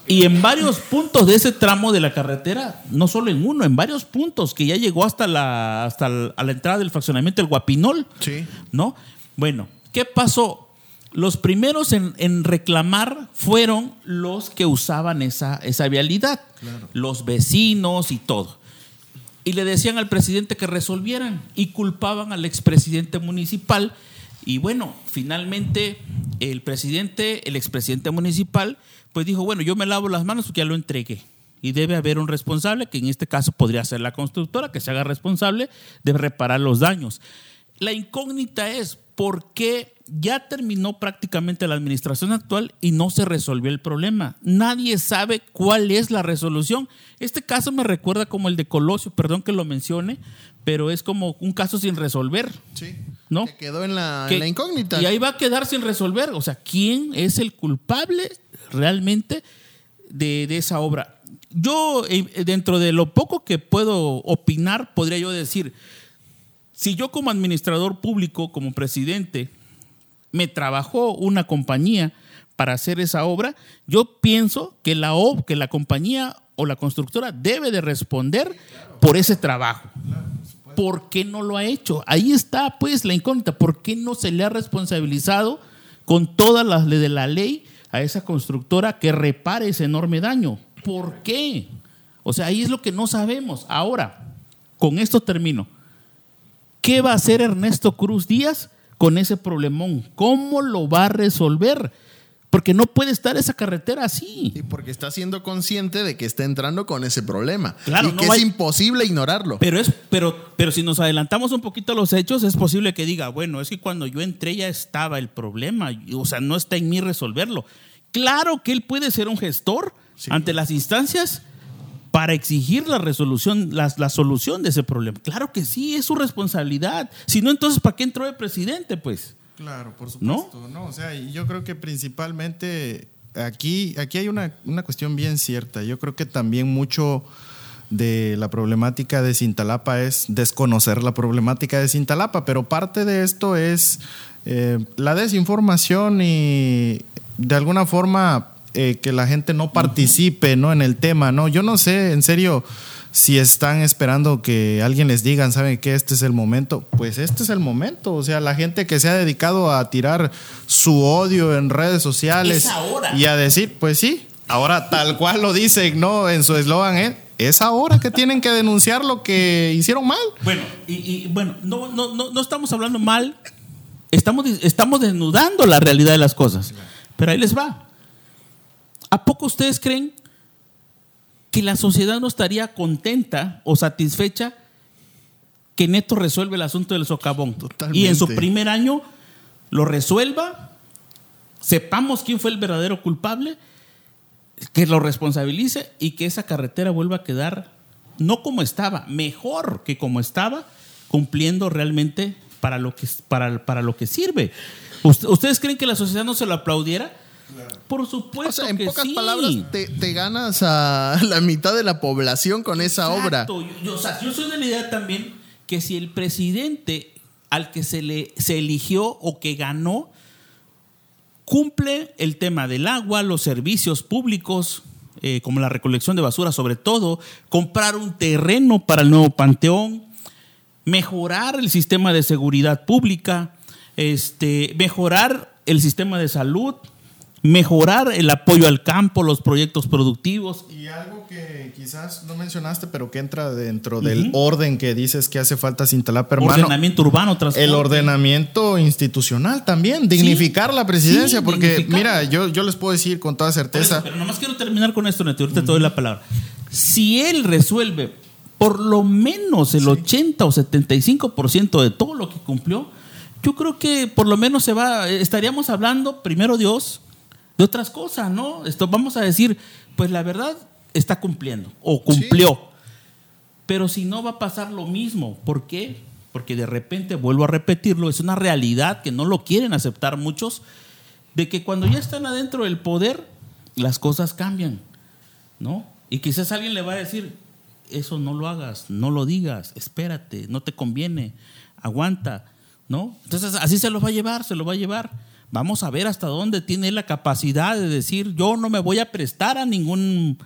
Y en varios puntos de ese tramo de la carretera, no solo en uno, en varios puntos, que ya llegó hasta la, hasta a la entrada del fraccionamiento del Guapinol. Sí. ¿No? Bueno, ¿qué pasó? Los primeros en, reclamar fueron los que usaban esa, esa vialidad, los vecinos y todo. Y le decían al presidente que resolvieran y culpaban al expresidente municipal. Y bueno, finalmente el presidente, el expresidente municipal, pues dijo, bueno, yo me lavo las manos porque ya lo entregué. Y debe haber un responsable, que en este caso podría ser la constructora, que se haga responsable de reparar los daños. La incógnita es por qué ya terminó prácticamente la administración actual y no se resolvió el problema. Nadie sabe cuál es la resolución. Este caso me recuerda como el de Colosio, perdón que lo mencione, pero es como un caso sin resolver. Sí. ¿no? Que quedó en la, en la incógnita. Y ahí va a quedar sin resolver. O sea, ¿quién es el culpable realmente de, de esa obra? Yo, eh, dentro de lo poco que puedo opinar, podría yo decir, si yo como administrador público, como presidente, me trabajó una compañía para hacer esa obra, yo pienso que la, que la compañía o la constructora debe de responder por ese trabajo. ¿Por qué no lo ha hecho? Ahí está pues la incógnita. ¿Por qué no se le ha responsabilizado con todas las de la ley a esa constructora que repare ese enorme daño? ¿Por qué? O sea, ahí es lo que no sabemos. Ahora, con esto termino. ¿Qué va a hacer Ernesto Cruz Díaz con ese problemón? ¿Cómo lo va a resolver? Porque no puede estar esa carretera así. Y porque está siendo consciente de que está entrando con ese problema. Claro, y que es imposible ignorarlo. Pero, es, pero, pero si nos adelantamos un poquito a los hechos, es posible que diga, bueno, es que cuando yo entré ya estaba el problema. O sea, no está en mí resolverlo. Claro que él puede ser un gestor ante las instancias para exigir la resolución, la, la, solución de ese problema. Claro que sí, es su responsabilidad. Si no, entonces, ¿para qué entró de presidente? Pues. Claro, por supuesto. ¿No? O sea, yo creo que principalmente aquí, aquí hay una, una cuestión bien cierta. Yo creo que también mucho de la problemática de Cintalapa es desconocer la problemática de Cintalapa, pero parte de esto es eh, la desinformación y de alguna forma eh, que la gente no participe ¿no? en el tema. ¿no? Yo no sé, en serio, si están esperando que alguien les diga, ¿saben que Este es el momento. Pues este es el momento. O sea, la gente que se ha dedicado a tirar su odio en redes sociales y a decir, pues sí, ahora tal cual lo dicen, ¿no? En su eslogan, ¿eh? es ahora que tienen que denunciar lo que hicieron mal. Bueno, y, bueno, no, no, no, no, estamos hablando mal, estamos, estamos desnudando la realidad de las cosas. Pero ahí les va. ¿A poco ustedes creen que la sociedad no estaría contenta o satisfecha que Neto resuelve el asunto del socavón. Y en su primer año lo resuelva, sepamos quién fue el verdadero culpable, que lo responsabilice y que esa carretera vuelva a quedar no como estaba, mejor que como estaba, cumpliendo realmente para lo que, para, para lo que sirve. ¿Ustedes creen que la sociedad no se lo aplaudiera? Por supuesto. en pocas palabras, te, ganas a la mitad de la población con esa obra. Yo, yo soy de la idea también que si el presidente al que se le se eligió o que ganó cumple el tema del agua, los servicios públicos, eh, como la recolección de basura, sobre todo, comprar un terreno para el nuevo panteón, mejorar el sistema de seguridad pública, este, mejorar el sistema de salud, mejorar el apoyo al campo, los proyectos productivos. Y algo que quizás no mencionaste, pero que entra dentro del orden que dices que hace falta Cintalapa, hermano. Ordenamiento urbano, transporte. El ordenamiento institucional también, dignificar la presidencia, porque mira, yo, yo les puedo decir con toda certeza. pero nomás quiero terminar con esto, Neto, ahorita te doy la palabra. Si él resuelve por lo menos el 80 o 75% de todo lo que cumplió, yo creo que por lo menos se va, estaríamos hablando, primero Dios, de otras cosas, ¿no? Esto vamos a decir, pues la verdad está cumpliendo o cumplió. Pero si no va a pasar lo mismo, ¿por qué? Porque de repente, vuelvo a repetirlo, es una realidad que no lo quieren aceptar muchos, de que cuando ya están adentro del poder, las cosas cambian, ¿no? Y quizás alguien le va a decir, eso no lo hagas, no lo digas, espérate, no te conviene, aguanta, ¿no? Entonces así se lo va a llevar, se lo va a llevar. Vamos a ver hasta dónde tiene la capacidad de decir, yo no me voy a prestar a ningún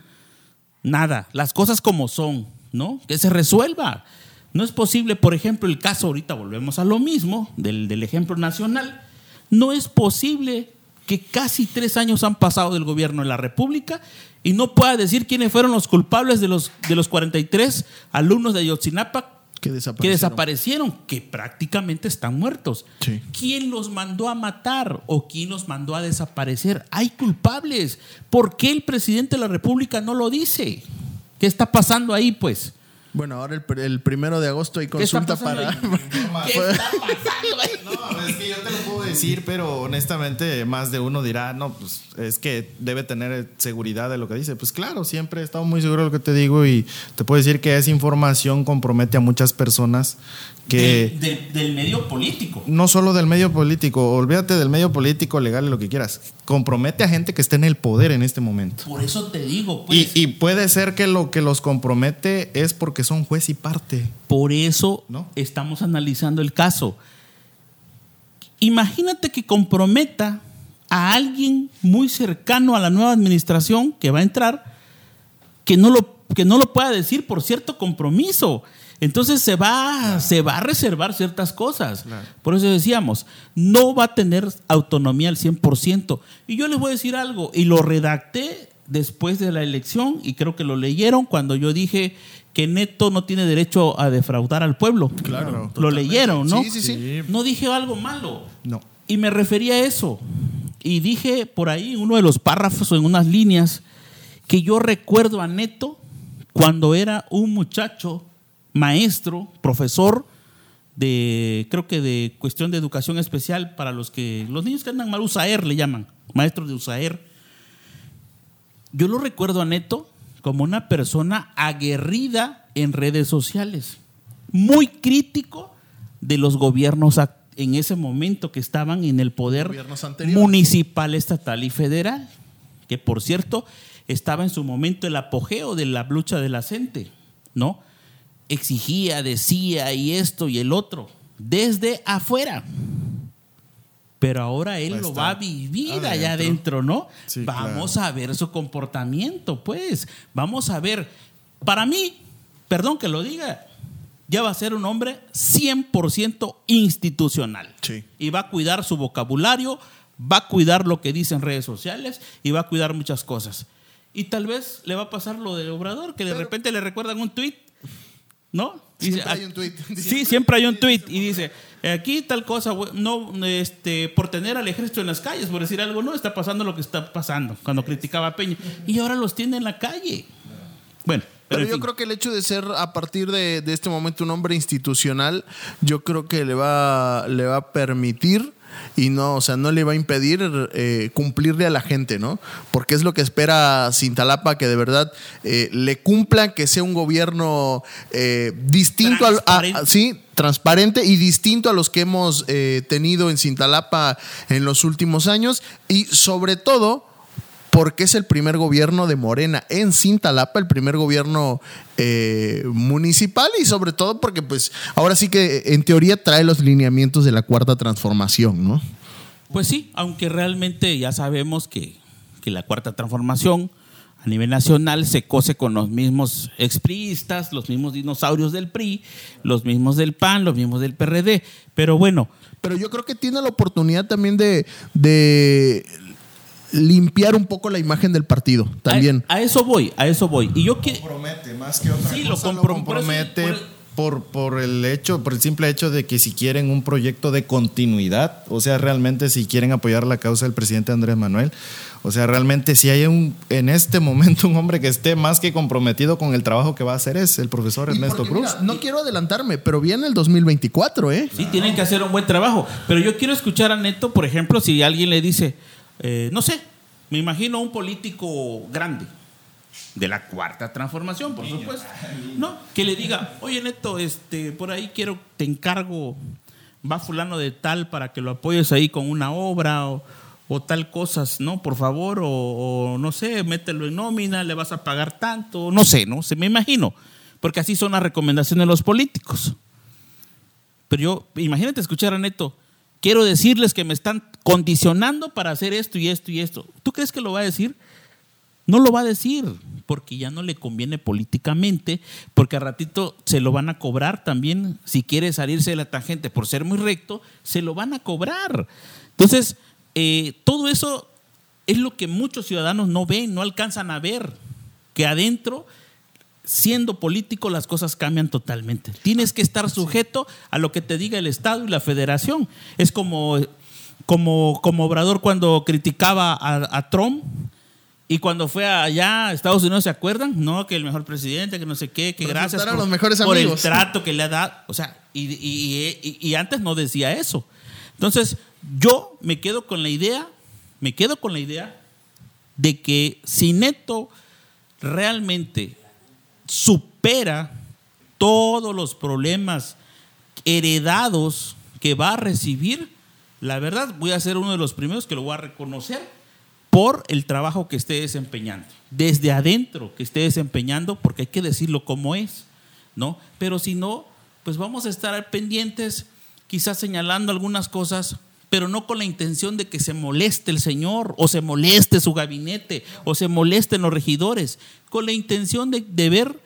nada, las cosas como son, ¿no? Que se resuelva. No es posible, por ejemplo, el caso, ahorita volvemos a lo mismo, del, del ejemplo nacional, no es posible que casi tres años han pasado del gobierno de la República y no pueda decir quiénes fueron los culpables de los, de los 43 alumnos de Ayotzinapa que desaparecieron. que prácticamente están muertos. ¿Quién los mandó a matar o quién los mandó a desaparecer? Hay culpables. ¿Por qué el presidente de la República no lo dice? ¿Qué está pasando ahí, pues? Bueno, ahora el, primero de agosto hay consulta para. ¿Qué está pasando? no, es que yo te lo puedo decir, pero honestamente, más de uno dirá, no, pues es que debe tener seguridad de lo que dice. Pues claro, siempre he estado muy seguro de lo que te digo y te puedo decir que esa información compromete a muchas personas que... del medio político. No solo del medio político, olvídate del medio político, legal, lo que quieras. Compromete a gente que esté en el poder en este momento. Por eso te digo, pues. Y, puede ser que lo que los compromete es porque son juez y parte. Por eso ¿No? estamos analizando el caso. Imagínate que comprometa a alguien muy cercano a la nueva administración que va a entrar, que no lo, que no lo pueda decir por cierto compromiso. Entonces se va, se va a reservar ciertas cosas. Por eso decíamos, no va a tener autonomía al 100%. Y yo les voy a decir algo, y lo redacté después de la elección, y creo que lo leyeron cuando yo dije que Neto no tiene derecho a defraudar al pueblo. Claro. Lo leyeron, ¿no? Sí, sí, sí. No dije algo malo. No. Y me refería a eso. Y dije por ahí, uno de los párrafos o en unas líneas, que yo recuerdo a Neto cuando era un muchacho maestro, profesor de, creo que de cuestión de educación especial para los que, los niños que andan mal, USAER le llaman, maestro de USAER. Yo lo recuerdo a Neto como una persona aguerrida en redes sociales, muy crítico de los gobiernos en ese momento que estaban en el poder municipal, estatal y federal, que por cierto estaba en su momento el apogeo de la lucha de la gente, ¿no? Exigía, decía y esto y el otro, desde afuera. Pero ahora él lo va a vivir allá adentro, ¿no? Vamos a ver su comportamiento, pues. Vamos a ver. Para mí, perdón que lo diga, ya va a ser un hombre 100% institucional. Y va a cuidar su vocabulario, va a cuidar lo que dice en redes sociales y va a cuidar muchas cosas. Y tal vez le va a pasar lo del obrador, que de repente le recuerdan un tuit ¿no? siempre hay un tweet. Sí, siempre hay un tweet y dice, aquí tal cosa, no, este, por tener al ejército en las calles, por decir algo, no, está pasando lo que está pasando, cuando criticaba a Peña. Y ahora los tiene en la calle. Bueno. Pero, yo creo que el hecho de ser a partir de, de, este momento un hombre institucional, yo creo que le va, le va a permitir y no, o sea, no le va a impedir eh, cumplirle a la gente, ¿no? Porque es lo que espera Cintalapa, que de verdad eh, le cumpla, que sea un gobierno eh, distinto al, sí, transparente y distinto a los que hemos tenido en Cintalapa en los últimos años y sobre todo porque es el primer gobierno de Morena en Cintalapa, el primer gobierno eh, municipal y sobre todo porque pues ahora sí que en teoría trae los lineamientos de la cuarta transformación, ¿no? Pues sí, aunque realmente ya sabemos que, la cuarta transformación a nivel nacional se cose con los mismos expriistas, los mismos dinosaurios del PRI, los mismos del PAN, los mismos del PRD, pero bueno. Pero yo creo que tiene la oportunidad también de, de limpiar un poco la imagen del partido también. A, eso voy, a eso voy. Y yo que compromete más que otra sí, lo, compromete por, por, el hecho, por el simple hecho de que si quieren un proyecto de continuidad, o sea, realmente si quieren apoyar la causa del presidente Andrés Manuel, o sea, realmente si hay un en este momento un hombre que esté más que comprometido con el trabajo que va a hacer es el profesor Ernesto Cruz. no quiero adelantarme, pero viene el 2024, ¿eh? Sí, tienen que hacer un buen trabajo, pero yo quiero escuchar a Neto, por ejemplo, si alguien le dice eh, no sé, me imagino un político grande de la cuarta transformación, por supuesto, ¿no? Que le diga, oye Neto, este, por ahí quiero, te encargo, va fulano de tal para que lo apoyes ahí con una obra o, tal cosas, ¿no? Por favor, o, no sé, mételo en nómina, le vas a pagar tanto, no sé, ¿no? Se me imagino, porque así son las recomendaciones de los políticos. Pero yo, imagínate escuchar a Neto, quiero decirles que me están condicionando para hacer esto y esto y esto. ¿Tú crees que lo va a decir? No lo va a decir porque ya no le conviene políticamente, porque a ratito se lo van a cobrar también. Si quiere salirse de la tangente por ser muy recto, se lo van a cobrar. Entonces, eh, todo eso es lo que muchos ciudadanos no ven, no alcanzan a ver, que adentro siendo político las cosas cambian totalmente. Tienes que estar sujeto a lo que te diga el Estado y la federación. Es como, como, como Obrador cuando criticaba a, Trump Y cuando fue allá a Estados Unidos, ¿se acuerdan? No, que el mejor presidente, que no sé qué, que gracias por, los mejores por el trato que le ha dado. O sea, y, y, antes no decía eso. Entonces, yo me quedo con la idea, me quedo con la idea de que si Neto realmente supera todos los problemas heredados que va a recibir, la verdad voy a ser uno de los primeros que lo voy a reconocer por el trabajo que esté desempeñando, desde adentro que esté desempeñando, porque hay que decirlo como es, ¿no? Pero si no, pues vamos a estar pendientes, quizás señalando algunas cosas, pero no con la intención de que se moleste el Señor, o se moleste su gabinete, o se molesten los regidores, con la intención de, de ver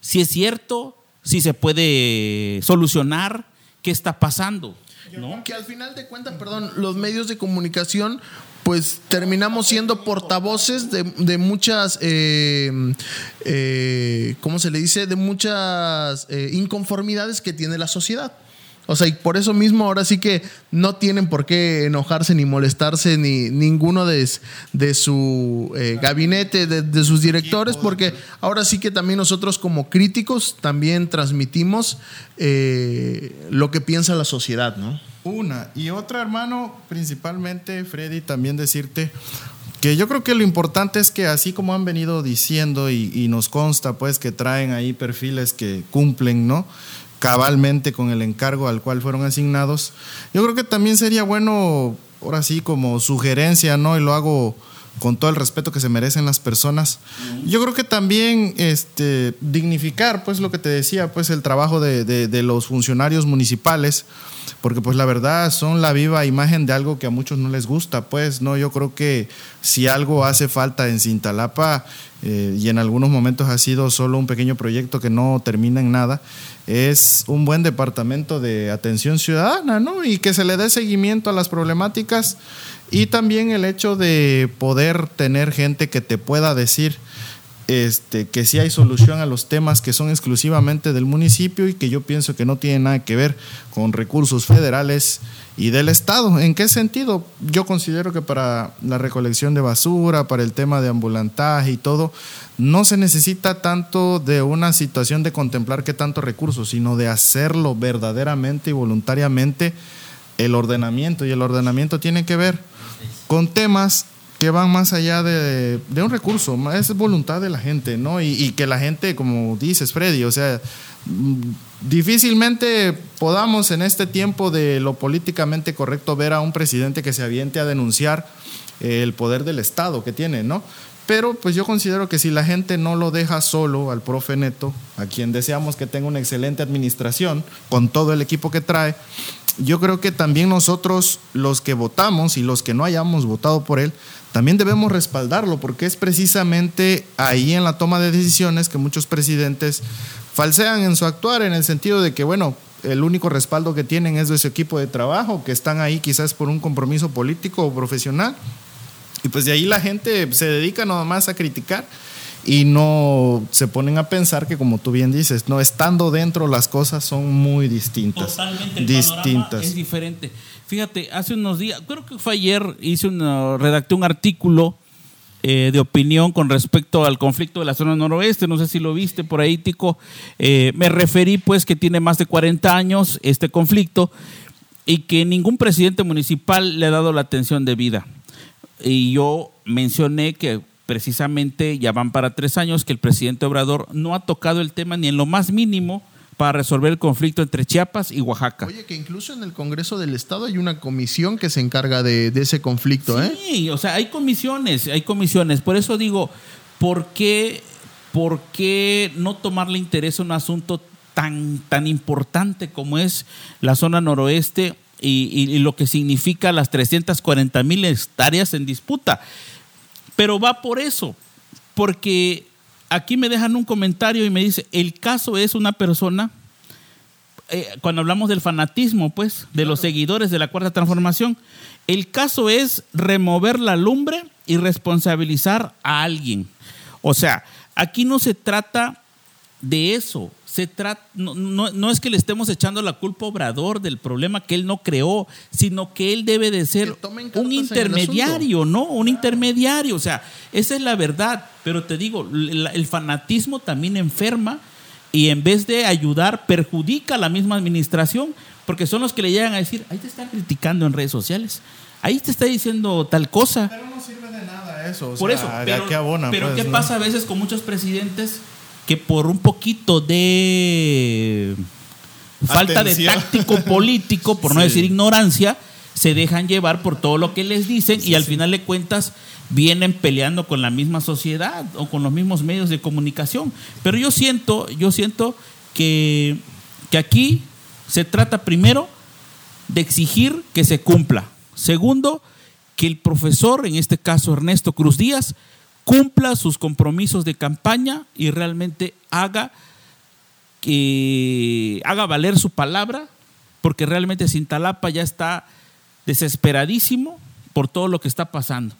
si es cierto, si se puede solucionar, qué está pasando. ¿No? Que al final de cuentas, perdón, los medios de comunicación pues terminamos siendo portavoces de, muchas, eh, eh, ¿cómo se le dice? De muchas eh, inconformidades que tiene la sociedad. O sea, y por eso mismo ahora sí que no tienen por qué enojarse ni molestarse ni ninguno de, de su eh, gabinete, de, sus directores, porque ahora sí que también nosotros como críticos también transmitimos eh, lo que piensa la sociedad, ¿no? Una. Y otra, hermano, principalmente, Freddy, también decirte que yo creo que lo importante es que así como han venido diciendo y, y nos consta pues que traen ahí perfiles que cumplen, ¿no? Cabalmente con el encargo al cual fueron asignados. Yo creo que también sería bueno, ahora sí, como sugerencia, ¿no? Y lo hago con todo el respeto que se merecen las personas. Yo creo que también este, dignificar, pues lo que te decía, pues el trabajo de, de, los funcionarios municipales, porque pues la verdad son la viva imagen de algo que a muchos no les gusta, pues no, yo creo que si algo hace falta en Cintalapa, eh, y en algunos momentos ha sido solo un pequeño proyecto que no termina en nada, es un buen departamento de atención ciudadana, ¿no? Y que se le dé seguimiento a las problemáticas y también el hecho de poder tener gente que te pueda decir este, que sí hay solución a los temas que son exclusivamente del municipio y que yo pienso que no tiene nada que ver con recursos federales y del Estado. ¿En qué sentido? Yo considero que para la recolección de basura, para el tema de ambulantaje y todo, no se necesita tanto de una situación de contemplar qué tanto recursos, sino de hacerlo verdaderamente y voluntariamente el ordenamiento. Y el ordenamiento tiene que ver con temas que van más allá de, un recurso, es voluntad de la gente, ¿no? Y, que la gente, como dices, Freddy, o sea, mm, difícilmente podamos en este tiempo de lo políticamente correcto ver a un presidente que se aviente a denunciar el poder del Estado que tiene, ¿no? Pero pues yo considero que si la gente no lo deja solo al profe Neto, a quien deseamos que tenga una excelente administración con todo el equipo que trae, yo creo que también nosotros, los que votamos y los que no hayamos votado por él, también debemos respaldarlo, porque es precisamente ahí en la toma de decisiones que muchos presidentes falsean en su actuar, en el sentido de que, bueno, el único respaldo que tienen es de su equipo de trabajo, que están ahí quizás por un compromiso político o profesional. Y pues de ahí la gente se dedica nada más a criticar y no se ponen a pensar que como tú bien dices, no estando dentro las cosas son muy distintas. Totalmente distintas. Es diferente. Fíjate, hace unos días, creo que fue ayer, hice una, redacté un artículo eh, de opinión con respecto al conflicto de la zona noroeste, no sé si lo viste por ahí, Tico. Eh, me referí pues que tiene más de 40 años este conflicto y que ningún presidente municipal le ha dado la atención debida. Y yo mencioné que precisamente ya van para tres años que el presidente Obrador no ha tocado el tema ni en lo más mínimo para resolver el conflicto entre Chiapas y Oaxaca. Oye, que incluso en el Congreso del Estado hay una comisión que se encarga de, ese conflicto, ¿eh? Sí, o sea, hay comisiones, hay comisiones. Por eso digo, ¿por qué, por qué no tomarle interés a un asunto tan, tan importante como es la zona noroeste y, y lo que significa las 340 mil hectáreas en disputa? Pero va por eso, porque aquí me dejan un comentario y me dice, el caso es una persona, eh, cuando hablamos del fanatismo, pues, de los seguidores de la cuarta transformación, el caso es remover la lumbre y responsabilizar a alguien. O sea, aquí no se trata de eso. Se trata, no, no, es que le estemos echando la culpa a Obrador del problema que él no creó, sino que él debe de ser un intermediario, ¿no? Un intermediario. O sea, esa es la verdad. Pero te digo, el fanatismo también enferma y en vez de ayudar, perjudica a la misma administración, porque son los que le llegan a decir, ahí te están criticando en redes sociales, ahí te está diciendo tal cosa. Pero no sirve de nada eso. Por eso, pero, pero pues, ¿qué pasa a veces con muchos presidentes que por un poquito de falta de táctico político, por no decir ignorancia, se dejan llevar por todo lo que les dicen y al final de cuentas vienen peleando con la misma sociedad o con los mismos medios de comunicación. Pero yo siento, yo siento que, que aquí se trata primero de exigir que se cumpla. Segundo, que el profesor, en este caso Ernesto Cruz Díaz, cumpla sus compromisos de campaña y realmente haga que haga valer su palabra, porque realmente Cintalapa ya está desesperadísimo por todo lo que está pasando.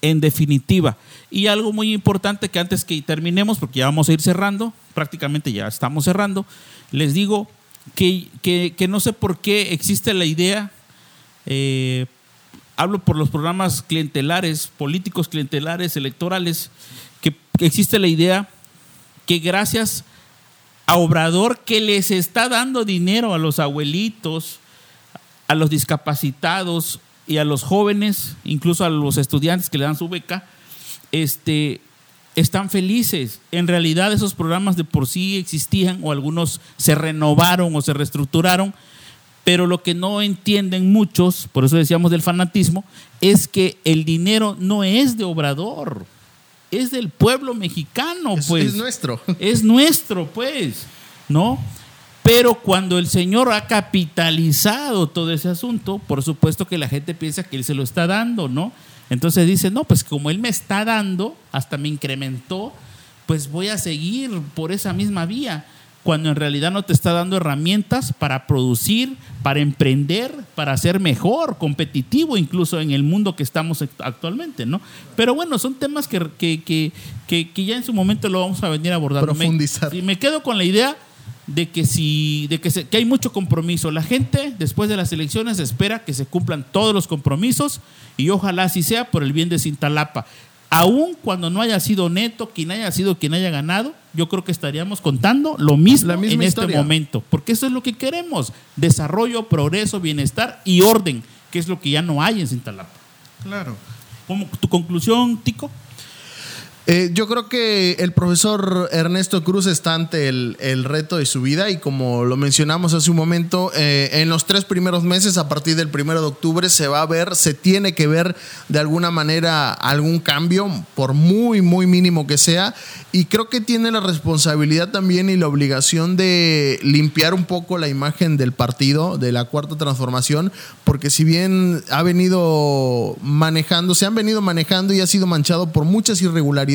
En definitiva. Y algo muy importante que antes que terminemos, porque ya vamos a ir cerrando, prácticamente ya estamos cerrando, les digo que, que, no sé por qué existe la idea, eh, hablo por los programas clientelares, políticos clientelares, electorales, que, existe la idea que gracias a Obrador que les está dando dinero a los abuelitos, a los discapacitados y a los jóvenes, incluso a los estudiantes que le dan su beca, este, están felices. En realidad esos programas de por sí existían o algunos se renovaron o se reestructuraron, pero lo que no entienden muchos, por eso decíamos del fanatismo, es que el dinero no es de Obrador, es del pueblo mexicano, pues. Es nuestro. Es nuestro, pues, ¿no? Pero cuando el Señor ha capitalizado todo ese asunto, por supuesto que la gente piensa que Él se lo está dando, ¿no? Entonces dice, no, pues como Él me está dando, hasta me incrementó, pues voy a seguir por esa misma vía, cuando en realidad no te está dando herramientas para producir, para emprender, para ser mejor, competitivo incluso en el mundo que estamos actualmente, ¿no? Pero bueno, son temas que, que, que, ya en su momento lo vamos a venir abordando. Profundizar. y me quedo con la idea de que si de que, que, hay mucho compromiso. La gente después de las elecciones espera que se cumplan todos los compromisos y ojalá así sea por el bien de Cintalapa. Aún cuando no haya sido neto, quien haya sido quien haya ganado, yo creo que estaríamos contando lo mismo en este momento, porque eso es lo que queremos, desarrollo, progreso, bienestar y orden, que es lo que ya no hay en Cintalapa. Claro. ¿Tu conclusión, Tico? Eh, yo creo que el profesor Ernesto Cruz está ante el, reto de su vida y como lo mencionamos hace un momento, eh, en los tres primeros meses, a partir del primero de octubre, se va a ver, se tiene que ver de alguna manera algún cambio, por muy, muy mínimo que sea, y creo que tiene la responsabilidad también y la obligación de limpiar un poco la imagen del partido, de la cuarta transformación, porque si bien ha venido manejando, se han venido manejando y ha sido manchado por muchas irregularidades,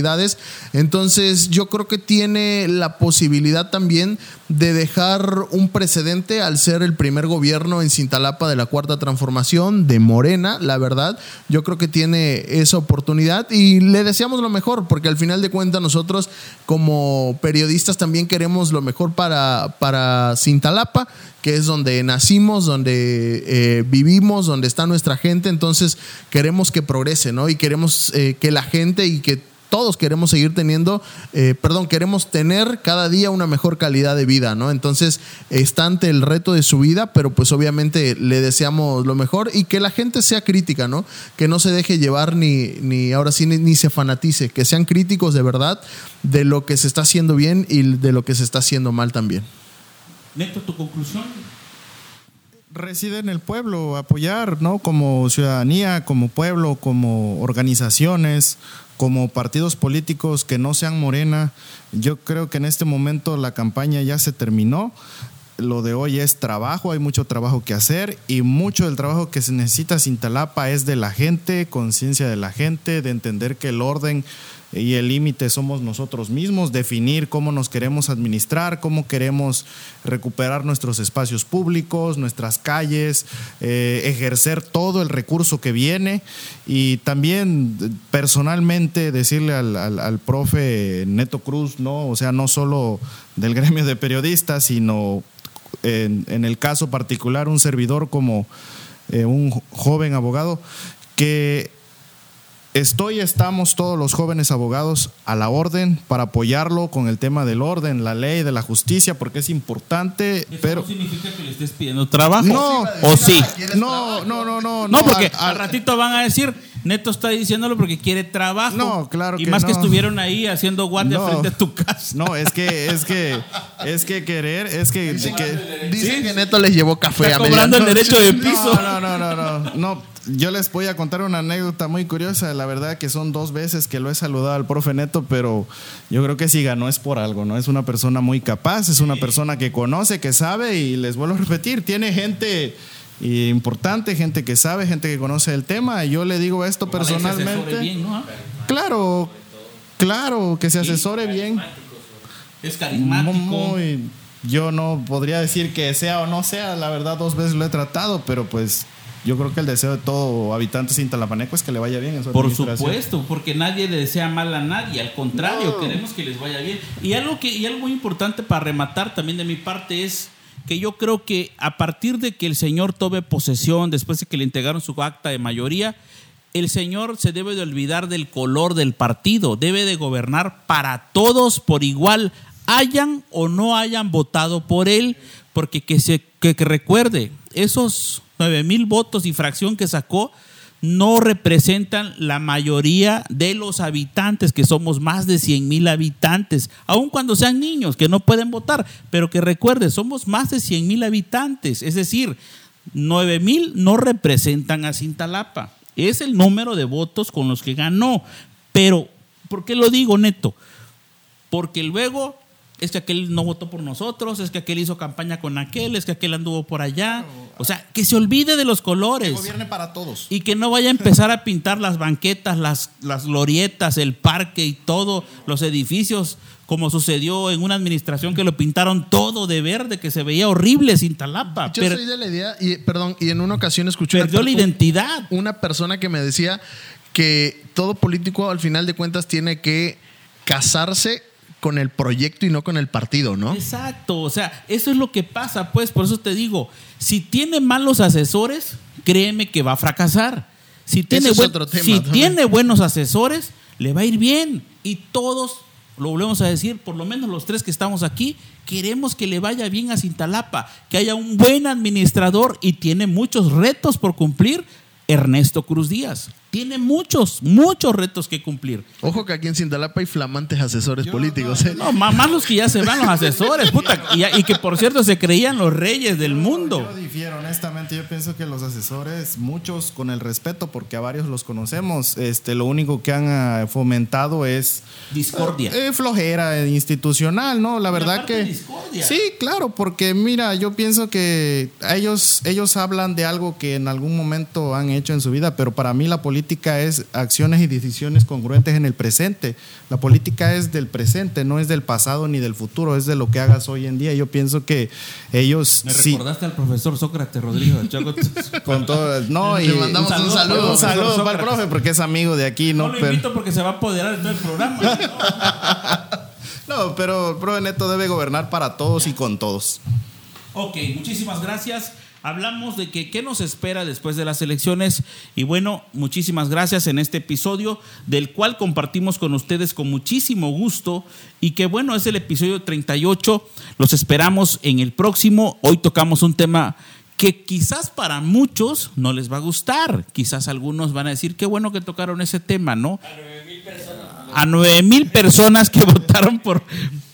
entonces yo creo que tiene la posibilidad también de dejar un precedente al ser el primer gobierno en Cintalapa de la Cuarta Transformación de Morena, la verdad. Yo creo que tiene esa oportunidad y le deseamos lo mejor, porque al final de cuentas nosotros como periodistas también queremos lo mejor para, para Cintalapa que es donde nacimos, donde eh, vivimos, donde está nuestra gente, entonces queremos que progrese, ¿no? Y queremos eh, que la gente y que todos queremos seguir teniendo, eh, perdón, queremos tener cada día una mejor calidad de vida, ¿no? Entonces está ante el reto de su vida, pero pues obviamente le deseamos lo mejor y que la gente sea crítica, ¿no? Que no se deje llevar ni, ni ahora sí ni, se fanatice, que sean críticos de verdad de lo que se está haciendo bien y de lo que se está haciendo mal también. Neto, tu conclusión reside en el pueblo, apoyar, ¿no? Como ciudadanía, como pueblo, como organizaciones, como partidos políticos que no sean Morena. Yo creo que en este momento la campaña ya se terminó. Lo de hoy es trabajo, hay mucho trabajo que hacer y mucho del trabajo que se necesita sin Talapa es de la gente, conciencia de la gente, de entender que el orden y el límite somos nosotros mismos, definir cómo nos queremos administrar, cómo queremos recuperar nuestros espacios públicos, nuestras calles, eh, ejercer todo el recurso que viene y también personalmente decirle al, al, profe Neto Cruz, ¿no? O sea, no solo del gremio de periodistas, sino en, en el caso particular un servidor como eh, un joven abogado, que Estoy, estamos todos los jóvenes abogados a la orden para apoyarlo con el tema del orden, la ley, de la justicia, porque es importante. pero no significa que le estés pidiendo trabajo. No, o sí. No, no, no, no. No, porque al, ratito van a decir, Neto está diciéndolo porque quiere trabajo. No, claro y más que estuvieron ahí haciendo guardia frente a tu casa. No, es que, es que, es que querer, es que. Dicen que, que Neto les llevó café está cobrando el derecho de piso. No, no, no, no, no. no yo les voy a contar una anécdota muy curiosa. La verdad que son dos veces que lo he saludado al profe Neto, pero yo creo que si ganó es por algo, ¿no? Es una persona muy capaz, es una persona que conoce, que sabe y les vuelvo a repetir, tiene gente importante, gente que sabe, gente que conoce el tema. Yo le digo esto personalmente. Claro, claro, que se asesore bien. Es carismático. yo no podría decir que sea o no sea, la verdad dos veces lo he tratado, pero pues yo creo que el deseo de todo habitante sintalapaneco es que le vaya bien en su Por supuesto, porque nadie le desea mal a nadie, al contrario, queremos que les vaya bien. Y algo que y algo muy importante para rematar también de mi parte es que yo creo que a partir de que el señor tome posesión, después de que le entregaron su acta de mayoría, el señor se debe de olvidar del color del partido, debe de gobernar para todos por igual, hayan o no hayan votado por él, porque que se que recuerde, esos 9 mil votos y fracción que sacó no representan la mayoría de los habitantes, que somos más de 100 mil habitantes, aun cuando sean niños que no pueden votar, pero que recuerde, somos más de 100 mil habitantes, es decir, 9 mil no representan a Cintalapa, es el número de votos con los que ganó, pero ¿por qué lo digo, Neto? Porque luego es que aquel no votó por nosotros, es que aquel hizo campaña con aquel, es que aquel anduvo por allá. O sea, que se olvide de los colores. Que gobierne para todos. Y que no vaya a empezar a pintar las banquetas, las, las glorietas, el parque y todos los edificios, como sucedió en una administración que lo pintaron todo de verde, que se veía horrible sin talapa. Yo soy de la idea, y perdón, y en una ocasión escuché. Perdió la identidad. Una persona que me decía que todo político al final de cuentas tiene que casarse con el proyecto y no con el partido, ¿no? Exacto, o sea, eso es lo que pasa, pues, por eso te digo, si tiene malos asesores, créeme que va a fracasar. Si tiene, si tiene buenos asesores, le va a ir bien. Y todos, lo volvemos a decir, por lo menos los tres que estamos aquí, queremos que le vaya bien a Cintalapa, que haya un buen administrador y tiene muchos retos por cumplir, Ernesto Cruz Díaz tiene muchos, muchos retos que cumplir. Ojo que aquí en Cintalapa hay flamantes asesores políticos. ¿eh? No, más los que ya se van los asesores, puta, y, que por cierto se creían los reyes del mundo. Yo difiero, honestamente, yo pienso que los asesores, muchos con el respeto, porque a varios los conocemos, este, lo único que han ah, fomentado es discordia. Eh, flojera institucional, ¿no? La verdad que... Discordia. Sí, claro, porque mira, yo pienso que ellos, ellos hablan de algo que en algún momento han hecho en su vida, pero para mí la política política es acciones y decisiones congruentes en el presente. La política es del presente, no es del pasado ni del futuro, es de lo que hagas hoy en día. Yo pienso que ellos. Me recordaste al profesor Sócrates Rodrigo Con todo. No, y Le mandamos un saludo. Un saludo, para el profe, porque es amigo de aquí, ¿no? No lo invito porque se va a apoderar de todo el programa. no, pero el profe Neto debe gobernar para todos y con todos. Ok, muchísimas gracias. Hablamos de que qué nos espera después de las elecciones y bueno, muchísimas gracias en este episodio del cual compartimos con ustedes con muchísimo gusto y que bueno, es el episodio 38. Los esperamos en el próximo. Hoy tocamos un tema que quizás para muchos no les va a gustar. Quizás algunos van a decir, qué bueno que tocaron ese tema, ¿no? A nueve mil personas que votaron por,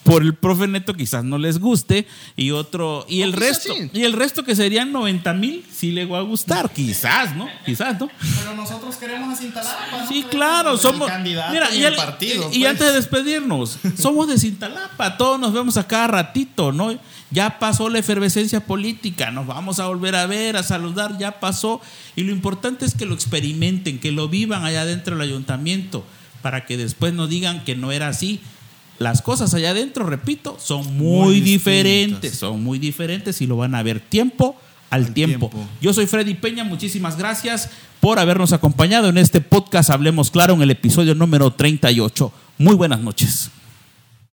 por el profe Neto quizás no les guste y otro y el resto y el resto que serían 90 mil sí le va a gustar quizás no quizás no pero nosotros queremos a Cintalapa sí claro somos mira y, partido, y, antes de despedirnos somos de Cintalapa todos nos vemos a cada ratito no ya pasó la efervescencia política nos vamos a volver a ver a saludar ya pasó y lo importante es que lo experimenten que lo vivan allá dentro del ayuntamiento para que después no digan que no era así. Las cosas allá adentro, repito, son muy, diferentes, son muy diferentes y lo van a ver tiempo al, tiempo. tiempo. Yo soy Freddy Peña, muchísimas gracias por habernos acompañado en este podcast Hablemos Claro en el episodio número 38. Muy buenas noches.